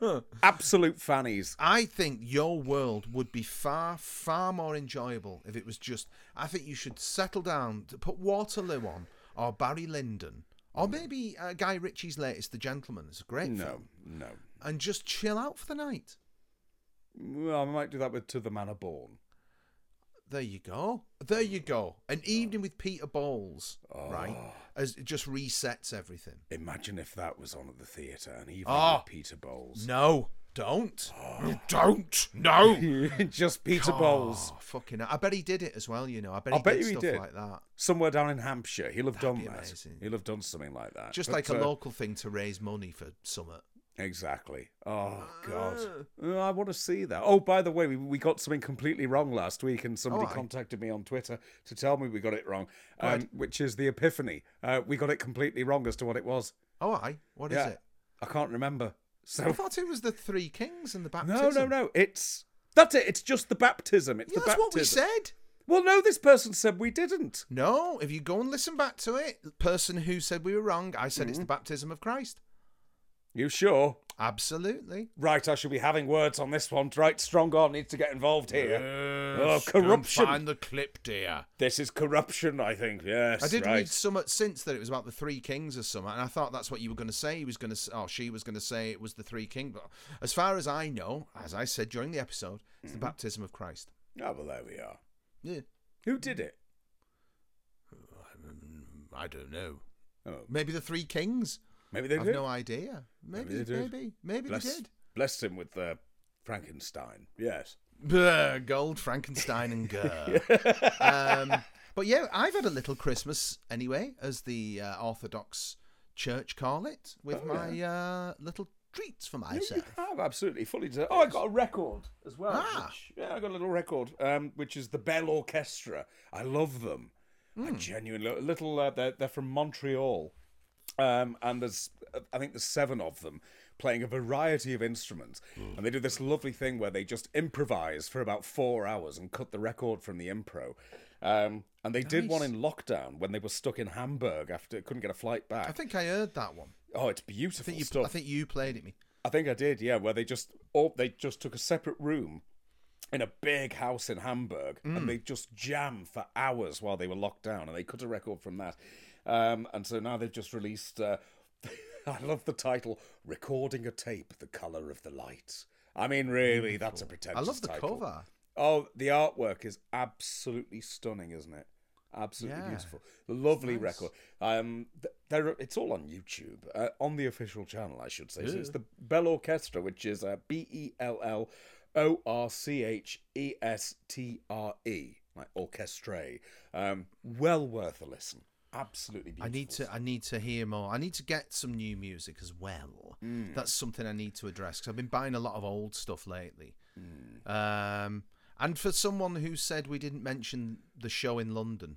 <laughs> Absolute fannies. I think your world would be far, far more enjoyable if it was just. I think you should settle down to put Waterloo on, or Barry Lyndon, or maybe uh, Guy Ritchie's latest, The Gentleman. It's a great No, film. no. and just chill out for the night. Well, I might do that with To the Manor Born. There you go. There you go. An evening with Peter Bowles, right? As it just resets everything. Imagine if that was on at the theatre and even Ah. with Peter Bowles. No, don't. Don't. No. <laughs> Just Peter Bowles. Oh, fucking hell. I bet he did it as well, you know. I bet I'll bet did you he did. like that. Somewhere down in Hampshire. He'll have done that. amazing. He'll have done something like that. Just But, like a uh, local thing to raise money for Summit. Exactly. Oh, God. Ah. Uh, I want to see that. Oh, by the way, we, we got something completely wrong last week, and somebody Oh, aye. contacted me on Twitter to tell me we got it wrong, um, which is the Epiphany. Uh, we got it completely wrong as to what it was. Oh, I. What is yeah. it? I can't remember. I So thought it was the three kings and the baptism. no, no, no. It's that's it. It's just the baptism. It's Yeah, the that's what we said. Well, no, this person said we didn't. No, if you go and listen back to it, the person who said we were wrong, I said Mm-hmm. it's the baptism of Christ. You sure? Absolutely. Right, I shall be having words on this one. Right, Strong arm needs to get involved here. Oh, corruption. Find the clip, dear. This is corruption, I think. Yes, I did right. read somewhat since that it was about the three kings or something, and I thought that's what you were going to say. He was going to, oh, she was going to say it was the three kings. But as far as I know, as I said during the episode, it's Mm-hmm. the baptism of Christ. Oh, well, there we are. Yeah. Who did it? <sighs> I don't know. Oh, Maybe the three kings. Maybe they I've did. no idea. Maybe, Maybe they did. maybe, maybe Bless, they did. blessed him with uh, Frankenstein. Yes. Brr, Gold, Frankenstein, and <laughs> Gurr. um, but yeah, I've had a little Christmas anyway, as the uh, Orthodox Church call it, with Oh, my uh, little treats for Yeah, myself. have absolutely fully deserved. Oh, I got a record as well. Ah. Which, yeah, I got a little record, um, which is the Bell Orchestre. I love them. I Hmm. genuinely little. Uh, they're they're from Montreal, um, and there's I think there's seven of them playing a variety of instruments, Hmm. and they do this lovely thing where they just improvise for about four hours and cut the record from the impro. Um, and they did one in lockdown when they were stuck in Hamburg after couldn't get a flight back. I think I heard that one. oh, it's I beautiful think you, stuff. I think you played it me. I think I did, yeah, where they just oh they just took a separate room in a big house in Hamburg and they just jammed for hours while they were locked down and they cut a record from that. Um, and so now they've just released uh, <laughs> I love the title Recording a Tape The Colour of the Light. I mean really that's a pretentious I love the title. cover. Oh, the artwork is absolutely stunning, isn't it? Absolutely Yeah. beautiful. Lovely nice. record. Um, there, it's all on YouTube, uh, on the official channel, I should say. So it's the Bell Orchestre, which is uh, B E L L O R C H E S T R E, like orchestre. Um, well worth a listen. Absolutely beautiful. I need to. I need to hear more. I need to get some new music as well. Mm. That's something I need to address because I've been buying a lot of old stuff lately. Mm. Um, and for someone who said we didn't mention the show in London.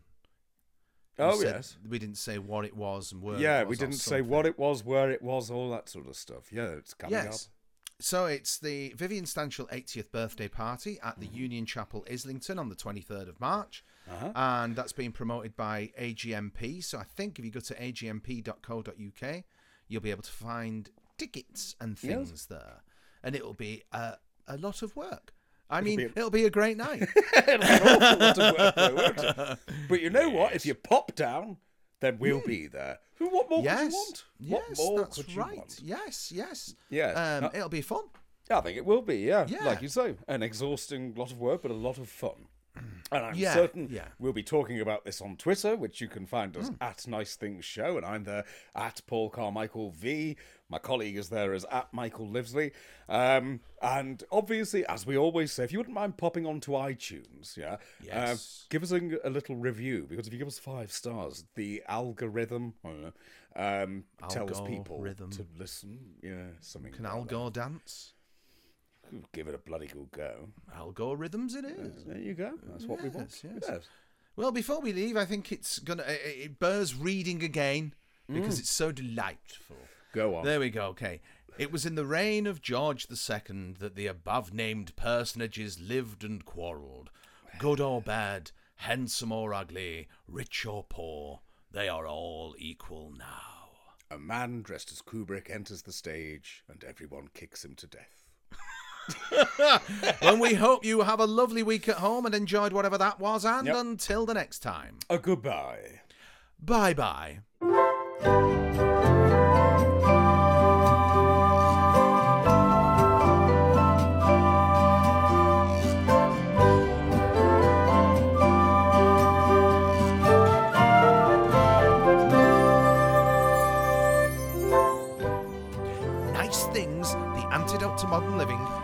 Oh yes. we didn't say what it was and where. it was. Yeah, we didn't say what it was, where it was, all that sort of stuff. Yeah, it's coming up. Yes. So it's the Vivian Stanshall 80th birthday party at the Union Chapel, Islington, on the 23rd of March, up. Uh-huh. and that's being promoted by AGMP. So I think if you go to agmp.co.uk, you'll be able to find tickets and Yes. things there, and it'll be a, a lot of work. I It'll mean, be a- it'll be a great night. <laughs> It'll be an awful lot of work, though, won't it? <laughs> But you know what? If you pop down, then we'll be there. What more Hmm. yes, could you want? yes, what more that's could you right. want? Yes, yes. Yeah, um, uh, it'll be fun. I think it will be. Yeah. Yeah. like you say, an exhausting lot of work, but a lot of fun. And I'm Yeah, certain yeah. we'll be talking about this on Twitter, which you can find us at Nice Things Show, and I'm there at Paul Carmichael V. My colleague is there as at Michael Livesley. Um, and obviously, as we always say, if you wouldn't mind popping onto iTunes, yeah, uh, Yes. give us a, a little review because if you give us five stars, the algorithm know, um, tells people to listen. Yeah, something. Can like Al that. Gore dance? Give it a bloody good go. Algorithms it is. There you go. That's what we want. Yes, yes. Well, before we leave, I think it's gonna it, it bears reading again because mm. it's so delightful. Go on. There we go. Okay. It was in the reign of George II that the above named personages lived and quarrelled. Good or bad, handsome or ugly, rich or poor, they are all equal now. A man dressed as Kubrick enters the stage, and everyone kicks him to death. <laughs> and we hope you have a lovely week at home and enjoyed whatever that was. And yep. until the next time, a goodbye. Bye bye. modern living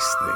things.